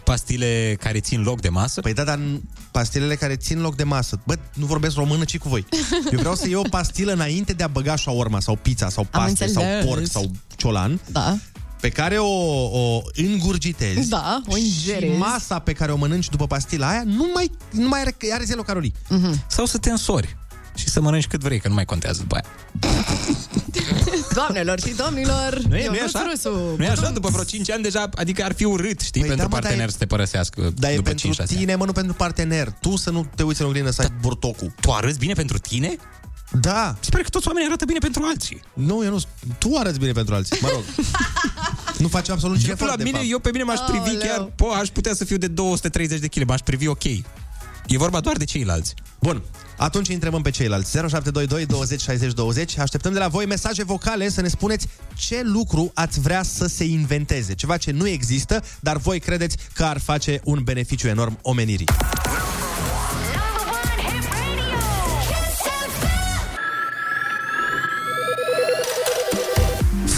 Pastile care țin loc de masă? Păi da, dar pastilele care țin loc de masă. Bă, nu vorbesc română, ci cu voi. Eu vreau să iau o pastilă înainte de a băga shawarma sau pizza sau Am paste sau înțeles. porc sau ciolan. Da. Pe care o, o îngurgitezi Da, o și ingerezi. masa pe care o mănânci după pastila aia nu mai, nu mai are, are zero calorii. Mhm. Sau să te însori și să mănânci cât vrei, că nu mai contează după aia. *laughs* Doamnelor și domnilor, Nu e, nu e Ionuț așa? Rusu. Nu e așa? După vreo 5 ani deja, adică ar fi urât, știi, Păi pentru da, mă, dar partener e- să te părăsească Dar e după pentru 5-6 ani. tine, mă, nu pentru partener. Tu să nu te uiți în oglindă să ai burtocul. Tu arăți bine pentru tine? Da. Sper că toți oamenii arată bine pentru alții. Nu, eu nu. Tu arăți bine pentru alții, mă rog. *laughs* nu faci absolut niciun Eu, efort, la de mine, fapt. eu pe mine m-aș privi Aoleu. chiar, po, aș putea să fiu de 230 de kg, m-aș privi ok. E vorba doar de ceilalți. Bun, atunci îi întrebăm pe ceilalți. 0722 20 60 20. Așteptăm de la voi mesaje vocale să ne spuneți ce lucru ați vrea să se inventeze. Ceva ce nu există, dar voi credeți că ar face un beneficiu enorm omenirii.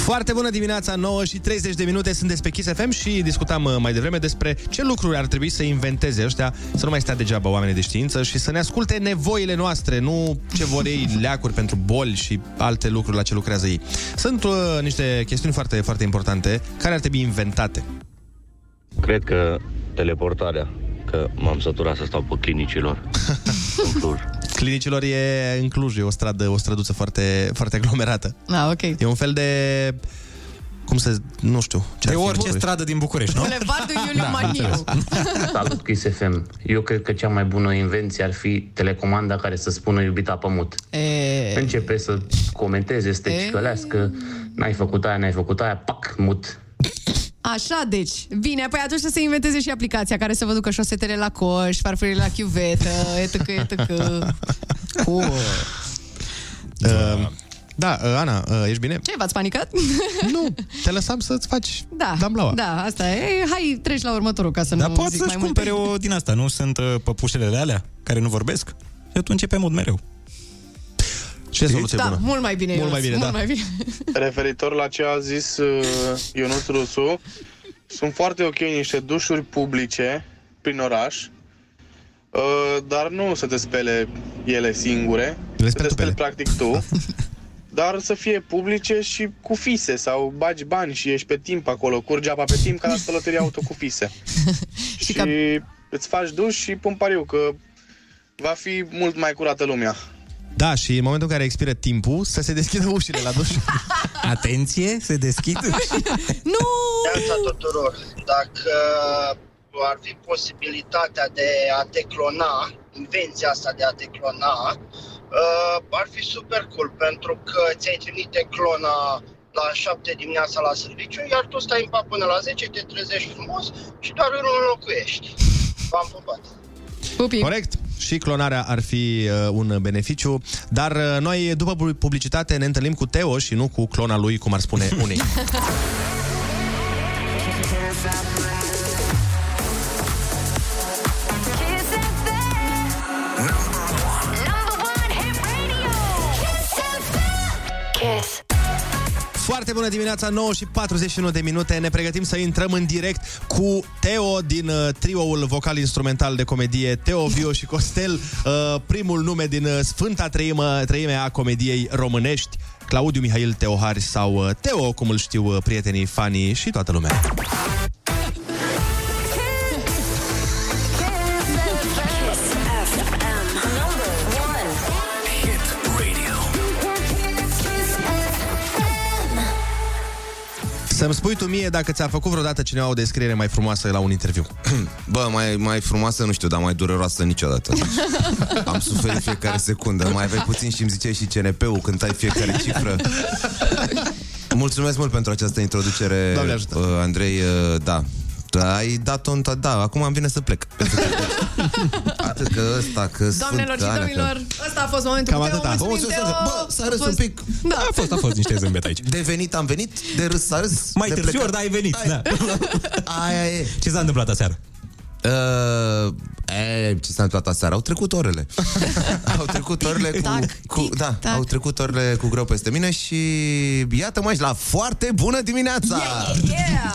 Foarte bună dimineața, 9 și 30 de minute, sunteți pe Kiss FM și discutam uh, mai devreme despre ce lucruri ar trebui să inventeze ăștia, să nu mai stea degeaba oamenii de știință și să ne asculte nevoile noastre, nu ce vor ei *laughs* leacuri pentru boli și alte lucruri la ce lucrează ei. Sunt uh, niște chestiuni foarte, foarte importante care ar trebui inventate. Cred că teleportarea, că m-am săturat să stau pe clinicilor. în *laughs* Cluj. Clinicilor e în Cluj, e o stradă, o străduță foarte, foarte aglomerată. Ah, ok. E un fel de... Cum să... Nu știu. Ce De ar fi în orice București. stradă din București, nu? Bulevardul Iuliu Da, Maniu. Salut, Kiss FM. Eu cred că cea mai bună invenție ar fi telecomanda care să spună iubita pe mut. E... Începe să comenteze, să te E. cicălească, n-ai făcut aia, n-ai făcut aia, pac, mut. Așa, deci. Bine, păi atunci să se inventeze și aplicația care să vă ducă șosetele la coș, farfurile la chiuvetă, etc, etc. Cool. Uh, da, uh, Ana, uh, ești bine? Ce, v-ați panicat? *laughs* Nu, te lăsam să-ți faci Da, damblaua. da, asta e. Hai, treci la următorul ca să Dar nu poate zic să-și mai mult. cumpere o din asta, nu sunt uh, păpușele alea care nu vorbesc? Și atunci e pe mod mereu. Ce soluție Da, bună? mult mai bine, Mult mai Ionuț, bine, mult da. mai bine. *laughs* Referitor la ce a zis uh, Ionuț Rusu, sunt foarte ok niște dușuri publice prin oraș, uh, dar nu să te spele ele singure, Le să speli te tu pe speli practic tu, *laughs* dar să fie publice și cu fise sau bagi bani și ești pe timp acolo, curge apa pe timp ca la spălătorie auto cu fise. *laughs* și ca- îți faci duș și pun pariu că va fi mult mai curată lumea. Da, și în momentul în care expiră timpul, să se deschidă ușile la duș. *laughs* Atenție, se deschid *laughs* Nu! Neața tuturor, dacă ar fi posibilitatea de a te clona, invenția asta de a te clona, uh, ar fi super cool, pentru că ți-ai trimite clona la 7 dimineața la serviciu, iar tu stai în pat până la 10, te trezești frumos și doar îl înlocuiești. V-am pupat. Pupi. Corect. Și clonarea ar fi uh, un beneficiu, dar uh, noi, după pu- publicitate, ne întâlnim cu Teo și nu cu clona lui, cum ar spune *laughs* unii. Kiss. Foarte bună dimineața, 9 și 41 de minute. Ne pregătim să intrăm în direct cu Teo din uh, trioul vocal-instrumental de comedie Teo, Vio și Costel, uh, primul nume din uh, Sfânta Treime, treime a comediei românești, Claudiu Mihail Teohari sau uh, Teo, cum îl știu uh, prietenii, fanii și toată lumea. Să-mi spui tu mie dacă ți-a făcut vreodată cineva o descriere mai frumoasă la un interviu. *clears throat* Bă, mai, mai frumoasă, nu știu, dar mai dureroasă niciodată. *laughs* Am suferit fiecare secundă. Mai aveai puțin și îmi ziceai și CNP-ul când ai fiecare cifră. *laughs* Mulțumesc mult pentru această introducere, Doamne ajută. uh, Andrei. Uh, da, Da, ai dat-o în to- Da, acum îmi vine să plec. *laughs* Pentru că, atât că ăsta, că Doamnelor și sunt, domnilor, ăsta a fost momentul Cam cu Teo. atâta. Bă, Mulțumim, mulțumesc, Teo. bă, s-a râs A fost- un pic. Da. A fost, a fost niște zâmbet aici. De venit am venit, de râs s-a râs. Mai de târziu, plecat. ori, dar ai venit. Da. *laughs* Aia e. Ce s-a întâmplat aseară? Uh, e, ce s-a întâmplat aseară? Au trecut orele. *laughs* au trecut orele cu, Tac, cu da, tac. au trecut orele cu greu peste mine și iată mă la foarte bună dimineața. Yeah!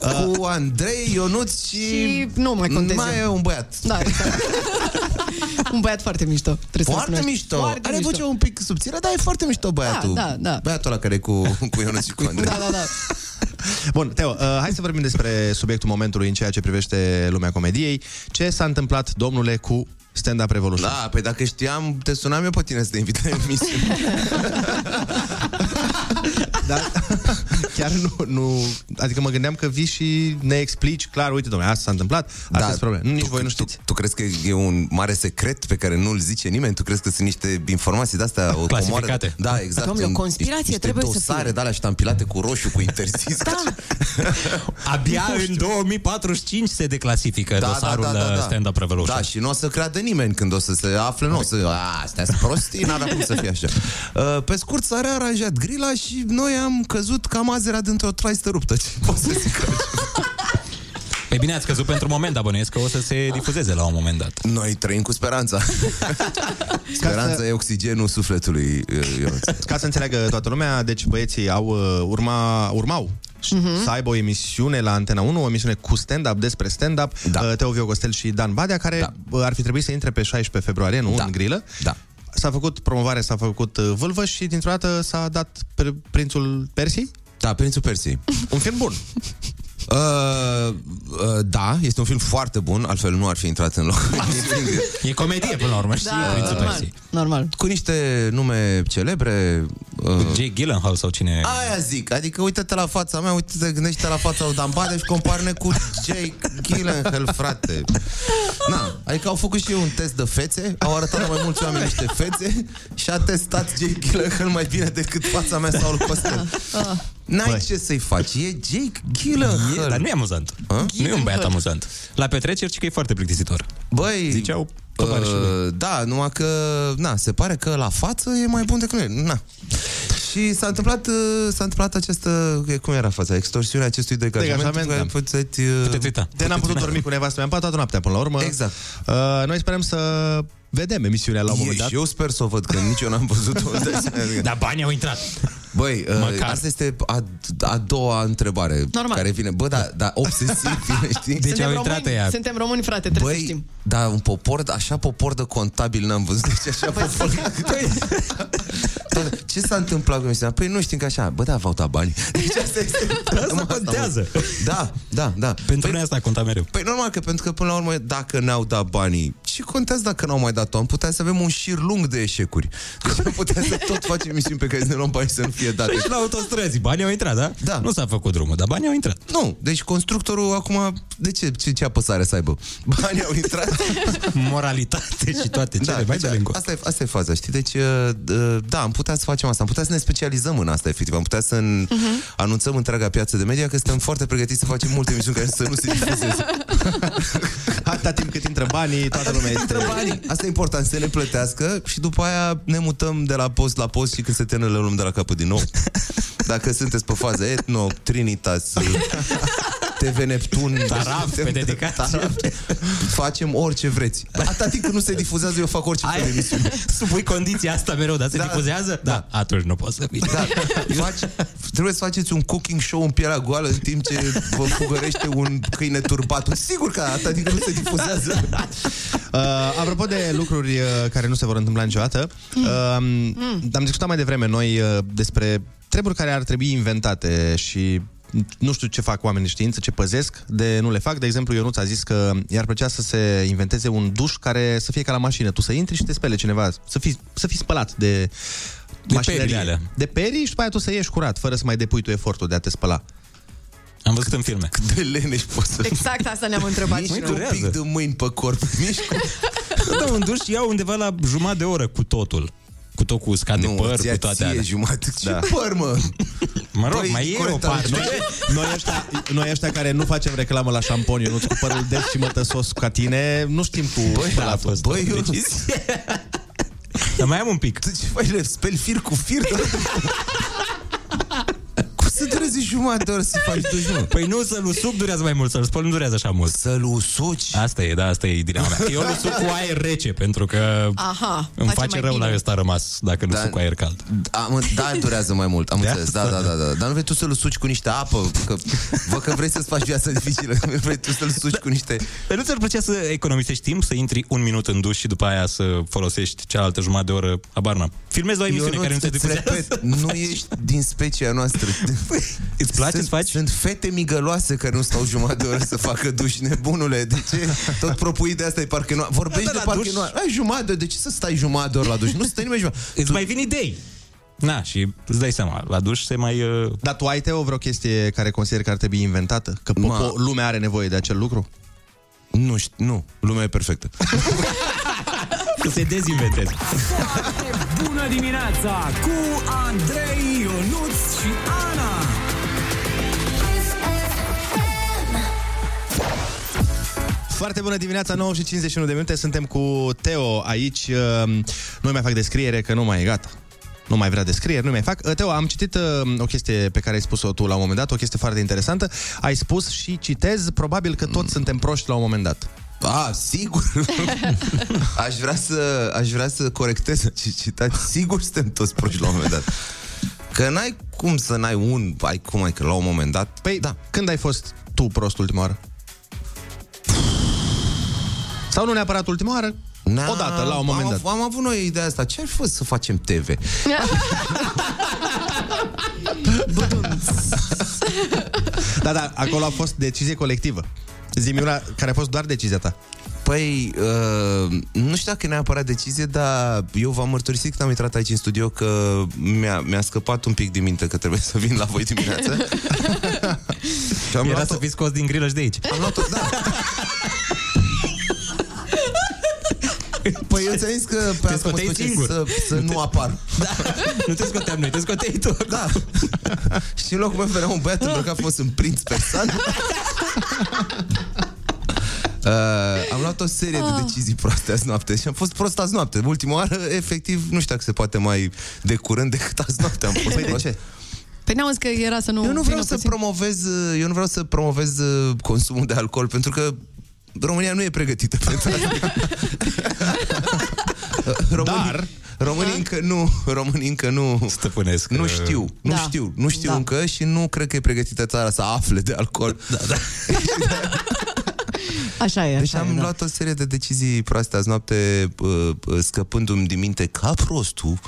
*laughs* Cu Andrei, Ionuț și, Și nu mai contez mai eu. e un băiat. Da, exact. *laughs* un băiat foarte mișto. Trebuie să Foarte recunoști. mișto. Foarte Are mișto. voce un pic subțire, dar e foarte mișto băiatul. Da, da, da. Băiatul ăla care e cu, cu Ionuț și cu Andrei. Da, da, da. Bun, Teo, uh, hai să vorbim despre subiectul momentului în ceea ce privește lumea comediei. Ce s-a întâmplat, domnule, cu Stand Up Revolution? Da, păi dacă știam, te sunam eu pe tine să te invit la emisiune. *laughs* Dar chiar nu, nu... Adică mă gândeam că vii și ne explici clar, uite, domnule, asta s-a întâmplat, asta da, probleme. Nu, nici voi nu știți. Tu, tu crezi că e un mare secret pe care nu-l zice nimeni? Tu crezi că sunt niște informații de-astea o Clasificate. comoară? Da, exact. Domnule, o În- conspirație niște trebuie să dosare fie. de alea ștampilate cu roșu, cu interzis. Da. Abia în 2045 se declasifică dosarul uh, Stand-Up Revolution. Da, și nu o să creadă nimeni când o să se afle, nu o să... A, astea sunt prostii, n-avea cum să fie așa. Uh, Pe scurt, s-a rearanjat grila și noi am căzut cam azerea dintr-o traistă ruptă. Ce pot să zic? Pe *laughs* bine ați căzut pentru moment, dar bănuiesc că o să se difuzeze la un moment dat. Noi trăim cu speranța. *laughs* Speranța e oxigenul sufletului, uh, Ionuț. Ca să înțeleagă toată lumea, deci băieții au uh, urma, urmau Mhm. să aibă o emisiune la Antena 1, o emisiune cu stand-up, despre stand-up, da. uh, Teo Viogostel și Dan Badea, care da. ar fi trebuit să intre pe 16 februarie, nu, Da. în grilă. Da. S-a făcut promovare, s-a făcut uh, vâlvă și dintr-o dată s-a dat pr- Prințul Persii. Da, Prințul Persii. Un film bun. *laughs* Uh, uh, da, este un film foarte bun, altfel nu ar fi intrat în loc. *laughs* E comedie până la urmă, știi? Da, Prințul normal. Persii. Normal. Cu niște nume celebre. Uh, Jake Gyllenhaal sau cine... Aia zic, adică uite-te la fața mea, uite-te, gândește la fața lui Dan Badeș și comparne cu Jake Gyllenhaal, frate. Na, adică au făcut și ei un test de fețe, au arătat la mai mulți oameni niște fețe și a testat Jake Gyllenhaal mai bine decât fața mea sau lui Costel. N-ai ce să-i faci, e Jake Gyllenhaal. E, dar nu e amuzant. A? Nu e un băiat amuzant. La petreceri, ci că e foarte plictisitor. Băi, Ziceau tovarășii lui. uh, da, numai că, na, se pare că la față e mai bun decât noi. Na. Și s-a întâmplat, uh, s-a întâmplat această, cum era fața, extorsiunea acestui degajament. Degajament, care da. puteți, uh, Puteți uita. De n-am putut dormi cu nevastă mea, am pat toată noaptea până la urmă. Exact. Uh, noi sperăm să vedem emisiunea la un moment E, dat. și eu sper să o văd, că nici eu n-am văzut-o. *laughs* Dar banii au intrat. Băi, uh, Măcar. asta este a, a doua întrebare Normal. care vine. Bă, da, da obsesiv *laughs* vine, știi? Deci suntem au intrat români, ea. Suntem români, frate, trebuie să Băi, știm. da, un popor, așa popor de contabil n-am văzut. Deci așa popor... *laughs* Toate- Ce s-a întâmplat cu emisiunea? Păi nu știm că așa, bă, da, v-au dat bani. *laughs* Deci asta este... Asta contează. Da, da, da. Pentru păi, noi asta conta mereu. Păi normal că pentru că până la urmă dacă ne-au dat banii, ce contează dacă n-au mai dat-o? Am putea să avem un șir lung de eșecuri. Deci am putea să tot facem emisiuni pe care să ne luăm bani să nu fie date. Deci la autostrăzi, banii au intrat, da? Da. Nu s-a făcut drumul, dar banii au intrat. Nu, deci constructorul acum, de ce, ce, ce apăsare să aibă? *laughs* Banii au intrat. Moralitate și toate cele, mai deci, de lângă. asta, e, asta e faza, știi? Deci, uh, uh, da, am putea să facem asta, am putea să ne specializăm în asta, efectiv. Am putea să uh-huh. anunțăm întreaga piață de media că suntem foarte pregătiți să facem multe emisiuni care să nu se difuzeze. *laughs* Atâta timp cât intră banii, toată lumea este... Intră banii. Asta e important, să ne plătească și după aia ne mutăm de la post la post și când se termină le luăm de la capăt din nou. Dacă sunteți pe fază etno, Trinitas, *laughs* TV Neptun, Taraf, pe dedicație. Taraf, facem orice vreți. Atâta timp cât nu se difuzează, eu fac orice fel de emisiune. Supui condiția asta mereu, dar se Da. difuzează? Da. Atunci nu poți să fii. Da, faci, trebuie să faceți un cooking show în pielea goală în timp ce vă fugărește un câine turbat. Sigur că atâta timp cât nu se difuzează. *laughs* Uh, apropo de lucruri uh, care nu se vor întâmpla niciodată, uh, am discutat mai devreme noi uh, despre treburi care ar trebui inventate și nu știu ce fac oamenii de știință, ce păzesc, de nu le fac. De exemplu, Ionuț a zis că i-ar plăcea să se inventeze un duș care să fie ca la mașină. Tu să intri și te spele cineva, să fii, să fii spălat de, De mașinărie. perile alea. De peri și după aia tu să ieși curat, fără să mai depui tu efortul de a te spăla. Am văzut în filme. Cât de leneș poți să Exact asta ne-am întrebat și Mișcă noi. un pic de mâini pe corp. Mișcă. Da, un duș iau undeva la jumătate de oră cu totul. Cu tot cu uscat de Nu, păr, ți-a cu toate ție alea. jumătate. Ce Da. păr, mă? Mă rog, Băi, mai e o corect, parte. Noi, noi, ăștia, noi ăștia care nu facem reclamă la șampon, eu nu cu părul des și mătăsos ca tine, nu știm cu Băi, Da, a fost băi, o eu decizie. Dar mai am un pic. Tu ce faci? Le speli fir cu fir? *laughs* Cum să dureze jumătate de oră să faci duș, mă? Păi nu, să-l usuc durează mai mult, să-l spăl nu durează așa mult. Să-l usuci? Asta e, da, asta e dilema mea. Eu îl *laughs* usuc cu aer rece, pentru că Aha, îmi face face mai rău bine. la ăsta rămas, dacă îl Da. usuc cu aer cald. Am, da, durează mai mult, am De înțeles. Da, asta? da, da, da. Dar nu vrei tu să-l suci cu niște apă? Că, văd că vrei să-ți faci viața dificilă. Vrei tu să-l suci cu niște... Dar nu ți-ar plăcea să economisești timp, să intri un minut în duș și după aia să folosești cealaltă jumătate de oră, habar n-am. Filmezi o emisiune Eu care nu se îți difuzează. repet, nu ești din specia noastră. Îți place sunt, să faci? Sunt fete migăloase care nu stau jumătate de oră să facă duș, nebunule. De ce? Tot propui de asta e parcă nu... Vorbești Da, de da, la parcă duș. nu... Ai jumătate, de ce să stai jumătate de oră la duș? Nu stai nimeni jumătate. Îți mai vin idei. Na, și îți dai seama, la duș se mai... Uh... Dar tu ai, Teo, vreo chestie care consideri că ar trebui inventată? Că Ma. popo, lumea are nevoie de acel lucru? Nu știu, nu. Lumea e perfectă. *laughs* Să se dezinventeze. *laughs* Bună dimineața cu Andrei, Ionuț și Ana. Foarte bună dimineața, 9 și 51 de minute, suntem cu Teo aici. Uh, Nu mai fac descriere, că nu mai e gata. Nu mai vrea descrieri, nu mai fac. Uh, Teo, am citit uh, o chestie pe care ai spus-o tu la un moment dat, o chestie foarte interesantă. Ai spus și citez, probabil că toți suntem proști la un moment dat. A, sigur. *laughs* aș, vrea să, aș vrea să corectez ce citați. Sigur suntem toți proști la un moment dat. Că n-ai cum să n-ai un... Ai cum ai că la un moment dat... Păi, da. când ai fost tu prost ultima oară? Sau nu neapărat ultima oară, N-a, odată, la un moment am, dat. av- Am avut noi ideea asta. Ce ar fi fost să facem TV? *laughs* Da, da, acolo a fost decizie colectivă. Zi-mi una care a fost doar decizia ta. Păi, uh, nu știu dacă e neapărat decizie, dar eu v-am mărturisit când am intrat aici în studio că mi-a, mi-a scăpat un pic din minte că trebuie să vin la voi dimineața. *laughs* și am Era luat-o, să fii scos din grilă și de aici. am luat-o, da. *laughs* Păi eu ți-am zis că pe Te asta mă scoteai sfăcesc singur. să, să nu apar. Da. Nu te scoteam noi, te scoteai tu. Da. *laughs* și în locul meu venea un băiat îmbrăcat frumos în prinț persan. *laughs* Uh, am luat o serie de decizii proaste azi noapte și am fost prost azi noapte. Ultima oară, efectiv, nu știu dacă se poate mai de curând decât azi noapte am fost Păi de prost. ce? Păi n-auzi că era să nu Eu nu vreau vină să puțin? promovez, uh, eu nu vreau să promovez uh, consumul de alcool pentru că România nu e pregătită *laughs* pentru asta. Românii, Dar- românii încă nu, românii încă nu Stăpânesc. nu uh, știu, nu Da. știu, nu știu Da. încă și nu cred că e pregătită țara să afle de alcool. Da, da. *laughs* Așa e, Deci așa am e, da. luat o serie de decizii proaste azi noapte, uh, uh, scăpându-mi din minte ca prostul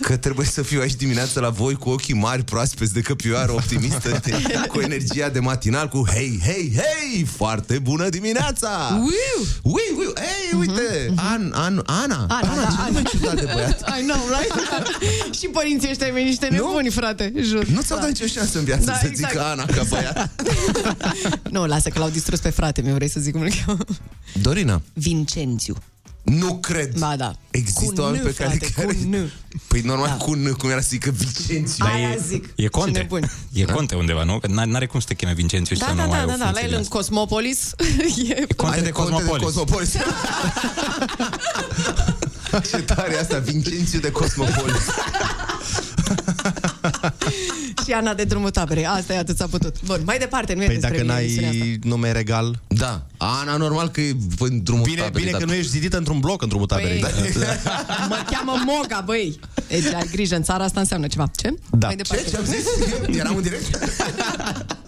că trebuie să fiu aici dimineața la voi cu ochii mari proaspeți de căpioară optimistă, de, *laughs* cu energia de matinal, cu hei, hei, hei, foarte bună dimineața! Uiu! Ui, ui, ei, uite, An, An, Ana, Ana, Ana, da, ce nume Ana. ciudat de băiat. *laughs* I know, right? *laughs* și părinții ăștia mei niște nebuni, frate, jur. Nu ți-au dat nicio șansă în viață Da, să exact. zică Ana ca băiat. Nu, lasă că l-au distrus pe frate meu, vrei să zic cum îl cheamă? Dorina, Vincențiu. nu cred. Ba da. Există Cu oameni N, pe care... frate, care... cu N. Păi normal da. cu N, cum era să zică Vicențiu. Aia e, zic. E Ce conte. nebuni. E conte undeva, nu? Că n- n-are cum să te cheme Vincențiu și Da, să da, nu da, ai da, o da, la funcție el *laughs* de în asta. Cosmopolis e... Conte de Cosmopolis. Cosmopolis. *laughs* Ce tare e asta, Vincențiu de Cosmopolis. *laughs* și Ana de drumul taberei. Asta e atât s-a putut. Bun, mai departe, nu e Păi despre dacă mine emisiunea asta. n-ai nume regal... Da, Ana normal că e în drumul Bine, taberei, bine dar- că nu ești zidită într-un bloc în drumul taberei. Păi- *laughs* Mă cheamă Moga, băi. Deci ai grijă, în țara asta înseamnă ceva. Ce? Da. Mai departe. Ce? Ce am zis? *laughs* Eram în direct? *laughs*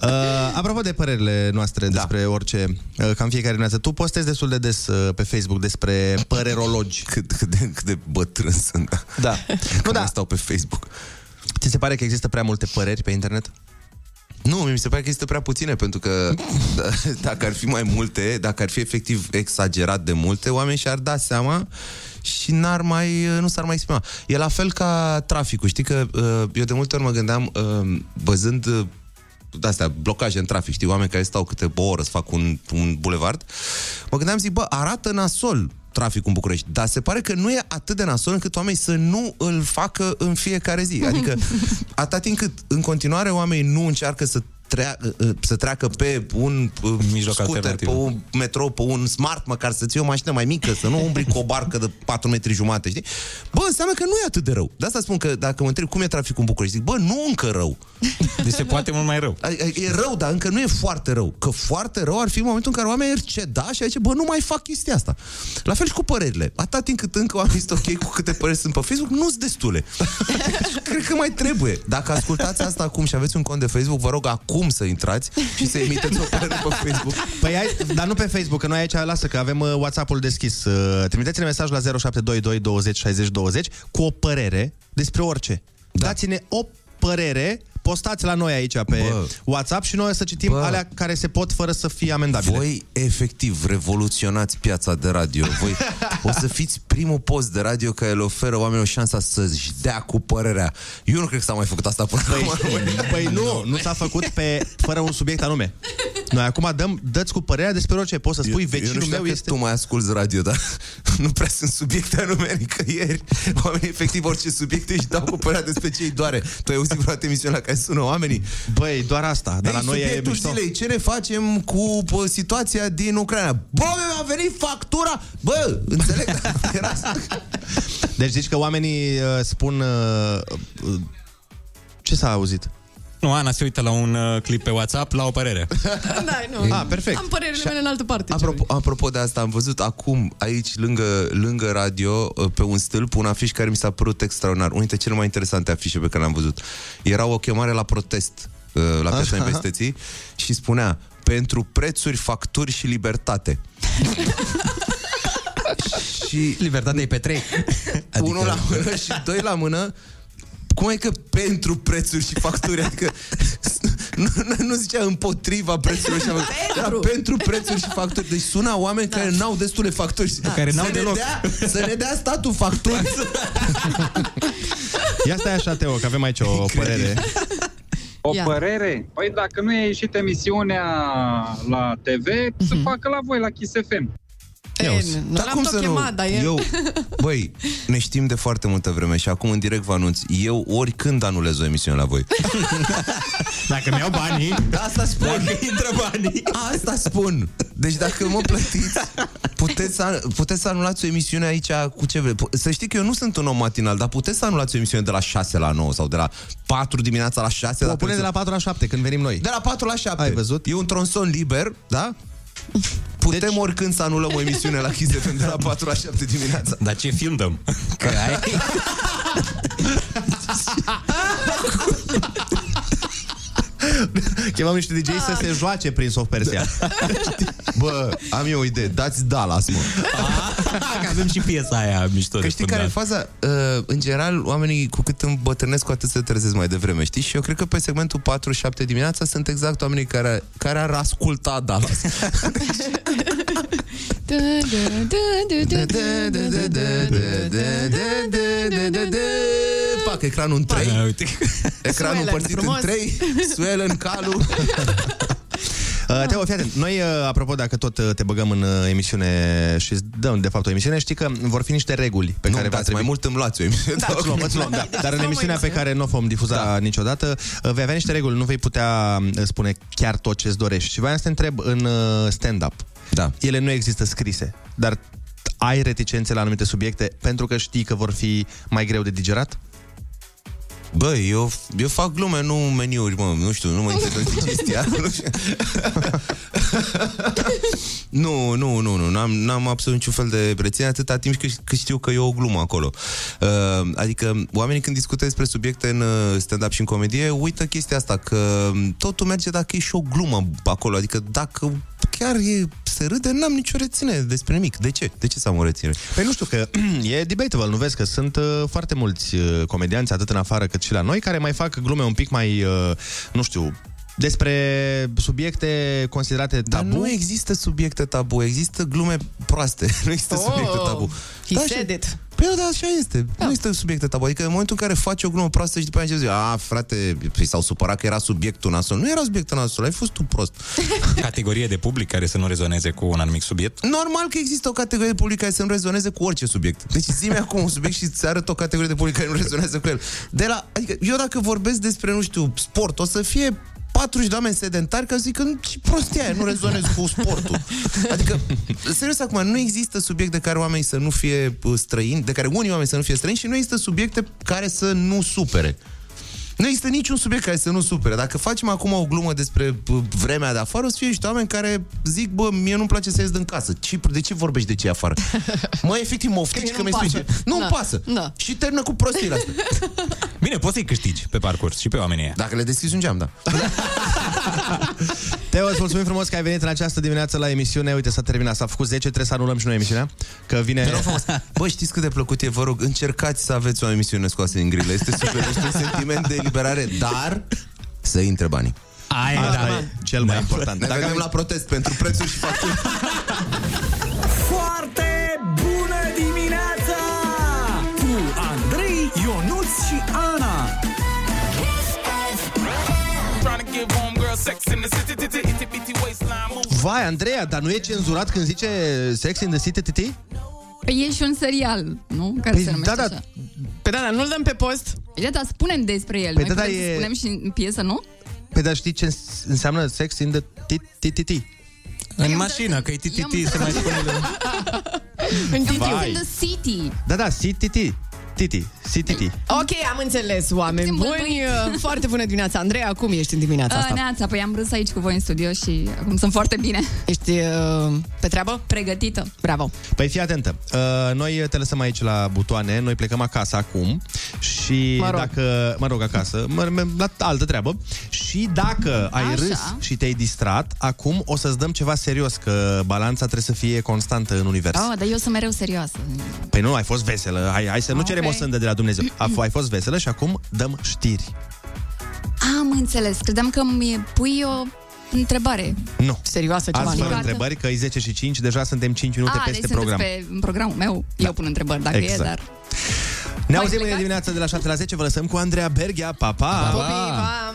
Uh, apropo de părerile noastre Da. despre orice, uh, cam fiecare dimineață, tu postezi destul de des uh, pe Facebook despre părerologi. Cât, cât, de, cât de bătrân sunt. Da. Nu, da. stau pe Facebook. Ți se pare că există prea multe păreri pe internet? Nu, mi se pare că este prea puține, pentru că d- *laughs* dacă ar fi mai multe, dacă ar fi efectiv exagerat de multe, oamenii și-ar da seama și n-ar mai, nu s-ar mai exprima. E la fel ca traficul. Știi că uh, eu de multe ori mă gândeam, uh, văzând uh, de-astea, blocaje în trafic, știi, oameni care stau câte o oră să fac un, un bulevard, mă gândeam, zic, bă, arată nasol traficul în București, dar se pare că nu e atât de nasol încât oamenii să nu îl facă în fiecare zi. Adică, *laughs* atât timp cât în continuare oamenii nu încearcă să trea, să treacă pe un uh, Mijloc scooter, pe alternativ. un metrou, pe un smart, măcar să ții o mașină mai mică, să nu umbli cu o barcă de 4 metri jumate, știi? Bă, înseamnă că nu e atât de rău. De asta spun că dacă mă întreb cum e traficul în București, zic, bă, nu încă rău. Deci se poate mult mai rău. E rău, dar încă nu e foarte rău. Că foarte rău ar fi în momentul în care oamenii ar ceda și ar zice, bă, nu mai fac chestia asta. La fel și cu părerile. Atâta timp cât încă oamenii sunt ok cu câte păreri sunt pe Facebook, nu sunt destule. Deci, cred că mai trebuie. Dacă ascultați asta acum și aveți un cont de Facebook, vă rog acum să intrați și să emiteți o părere pe Facebook. Păi ai, dar nu pe Facebook, că noi aici, lasă că avem uh, WhatsApp-ul deschis. Uh, trimiteți-ne mesaj la 0722 20 60 20 cu o părere despre orice. Da. Dați-ne o părere, postați la noi aici pe Bă. WhatsApp și noi o să citim Bă. alea care se pot fără să fie amendabile. Voi efectiv revoluționați piața de radio. Voi o să fiți primul post de radio care le oferă oamenilor șansa să-și dea cu părerea. Eu nu cred că s-a mai făcut asta până acum. *laughs* Păi nu, nu s-a făcut pe fără un subiect anume. Noi acum dăm, dă-ți cu părerea despre orice. Poți să spui, eu, eu vecinul nu știu meu dacă este... tu mai asculti radio, dar *laughs* nu prea sunt subiecte anume nicăieri. Oamenii, efectiv, orice subiecte își dau cu părerea despre ce îi doare. Tu ai auzit vreodată emisiunea la care sună oamenii? Băi, doar asta. Dar la noi e subiectul mișto. zilei, ce ne facem cu bă, situația din Ucraina? Bă, mi-a venit factura! Bă, înțeleg? *laughs* Era asta. Deci zici că oamenii uh, spun... Uh, uh, ce s-a auzit? Nu, Ana se uită la un uh, clip pe WhatsApp, la o părere. *laughs* Da, nu. Ah, perfect. Am părerile mele în altă parte. Apropo, apropo de asta, am văzut acum aici, lângă, lângă radio, pe un stâlp, un afiș care mi s-a părut extraordinar. Unul dintre cele mai interesante afișe pe care le-am văzut. Era o chemare la protest uh, la Piața Așa. Universității și spunea pentru prețuri, facturi și libertate. *laughs* și Libertatea e pe trei. adică... unul la mână și doi la mână cum e că pentru prețuri și facturi? Adică nu, nu, nu zicea împotriva prețurilor și facturi. Era pentru prețuri și facturi. Deci suna oameni da. care n-au destule facturi. Da. Care n-au să, ne deloc. dea, să ne dea statul facturi. Ia stai așa, Teo, că avem aici o părere. O Ia. părere? Păi dacă nu e ieșit emisiunea la TV, să facă la voi, la Kiss FM. E, nu l-am tot chemat, dar e... Eu, *laughs* băi, ne știm de foarte multă vreme și acum în direct vă anunț, eu oricând anulez o emisiune la voi. *laughs* Dacă mi-au banii, Asta spun. dacă intră banii. Asta spun. Deci dacă mă plătiți, puteți să, puteți să anulați o emisiune aici cu ce vreți. Să știi că eu nu sunt un om matinal, dar puteți să anulați o emisiune de la 6 la 9 sau de la 4 dimineața la 6. O dacă pune de la 4 la 7 când venim noi. de la 4 la 7. Ai văzut? E un tronson liber, da? Putem deci... oricând să anulăm o emisiune la Kiss FM de la 4 la 7 dimineața. Dar ce film dăm? Că ai... *laughs* *laughs* Chemăm niște DJ să se joace prin of Persia. *laughs* Bă, am eu o idee. Dați Dallas, mă. *laughs* Că avem și piesa aia mișto Că de știi care e fundat. faza? Uh, în general, oamenii cu cât îmbătrânesc, cu atât se trezesc mai devreme, știi? Și eu cred că pe segmentul 4-7 dimineața sunt exact oamenii care, care ar asculta Dallas. Pac, ecranul în 3 Ecranul Swellen, împărțit frumos. în 3 Swellen, calul *laughs* Uh, Teo, fii atent. Noi, uh, apropo, dacă tot uh, te băgăm în uh, emisiune și îți dăm, de fapt, o emisiune, știi că vor fi niște reguli pe Nu, care va dați, trebui... mai mult îmi luați o emisiune Da, îți luăm, îți luăm, da. *laughs* Dar în emisiunea pe care nu o vom difuza da. niciodată, uh, vei avea niște reguli, nu vei putea uh, spune chiar tot ce-ți dorești. Și voiam să te întreb în uh, stand-up. Da. Ele nu există scrise, dar ai reticențe la anumite subiecte pentru că știi că vor fi mai greu de digerat? Bă, eu, eu fac glume, nu meniuri, mă, nu știu, nu mă interesează *laughs* digestia. Nu știu. *laughs* nu, nu, nu, nu, n-am, n-am absolut niciun fel de reținere atâta timp cât, cât știu că e o glumă acolo. Uh, adică, oamenii când discută despre subiecte în uh, stand-up și în comedie, uită chestia asta, că totul merge dacă e și o glumă acolo. Adică, dacă chiar e, se râde, n-am nicio reținere despre nimic. De ce? De ce să am o reținere? Păi nu știu, că *clears throat* e debatable, nu vezi că sunt uh, foarte mulți uh, comedianți, atât în afară cât și la noi, care mai fac glume un pic mai, uh, nu știu, despre subiecte considerate Dar tabu. nu există subiecte tabu, există glume proaste. *laughs* Nu există Oh, subiecte tabu. he Da, said și- it. Păi da, așa este. Nu există subiecte tabu. Adică în momentul în care faci o glumă proastă și după aceea zici, a, frate, păi s-au supărat că era subiectul nasol. Nu era subiectul nasol, ai fost tu prost. *laughs* Categorie de public care să nu rezoneze cu un anumit subiect? Normal că există o categorie de public care să nu rezoneze cu orice subiect. Deci zi-mi *laughs* acum un subiect și îți arăt o categorie de public care nu rezonează cu el. De la, adică eu dacă vorbesc despre, nu știu, sport, o să fie 40 de oameni sedentari ca să zic că ce prostia aia, nu rezonez cu sportul. *laughs* Adică, serios acum, nu există subiect de care oamenii să nu fie uh, străini, de care unii oameni să nu fie străini și nu există subiecte care să nu supere. Nu există niciun subiect care să nu supere. Dacă facem acum o glumă despre bă, vremea de afară, o să fie niște oameni care zic, bă, mie nu-mi place să ies din casă. Ce, de ce vorbești de ce e afară? *laughs* mă, efectiv, mă oftici că, nu-mi mi-ai spus. pasă. Nu-mi Da. pasă. Da. Și termină cu prostiile astea. Bine, poți să-i câștigi pe parcurs și pe oamenii ăia. Dacă le deschizi un geam, da. *laughs* Teo, îți mulțumim frumos că ai venit în această dimineață la emisiune. Uite, s-a terminat. S-a făcut 10, trebuie să anulăm și noi emisiunea. Că vine... Te rog frumos. Bă, știți cât de plăcut e? Vă rog, încercați să aveți o emisiune scoasă din grilă. Este super, este un sentiment de eliberare, dar să intre banii. Aia, Asta da. e cel mai important. Ne Dacă vedem aveți- la protest pentru prețuri și facturi. Vai, Andreea, dar nu e cenzurat când zice Sex in the City TT? Păi e și un serial, nu? Care Păi se numește da, da. așa. Păi da, dar nu-l dăm pe post. Păi da, dar spunem despre el. Păi Noi da, da, putem să e- spunem și în piesă, nu? Păi dar știi ce îns- înseamnă Sex in the TT? În mașină, că e TTT, se mai spune... În Sex Vai. in the City. Da, da, CTT. Titi, CTT. Ok, am înțeles, oameni Puțin buni. *laughs* Foarte bună dimineața, Andreea. Cum ești în dimineața Uh, asta? Neața, păi am râs aici cu voi în studio și acum sunt foarte bine. Ești uh, pe treabă? Pregătită. Bravo. Păi fii atentă, uh, noi te lăsăm aici la butoane, noi plecăm acasă acum și Mă rog. dacă, mă rog acasă, mă, mă, la altă treabă și dacă ai Așa. râs și te-ai distrat, acum o să-ți dăm ceva serios, că balanța trebuie să fie constantă în univers. Oh, dar eu sunt mereu serioasă. Păi nu, ai fost veselă, hai, hai să nu Ok. cerem o sândă de la Dumnezeu. A, ai fost veselă și acum dăm știri. Am înțeles. Credeam că mi pui o întrebare. Nu. Serioasă ceva, Azi nu? fără întrebări, că e 10 și 5, deja suntem 5 minute ah, peste deci program. sunteți pe în programul meu. Eu pun întrebări dacă Exact. e, dar... Ne auzim mâine dimineața de la 7 la 10, vă lăsăm cu Andreea Berghia, pa, pa! Pupii, pa!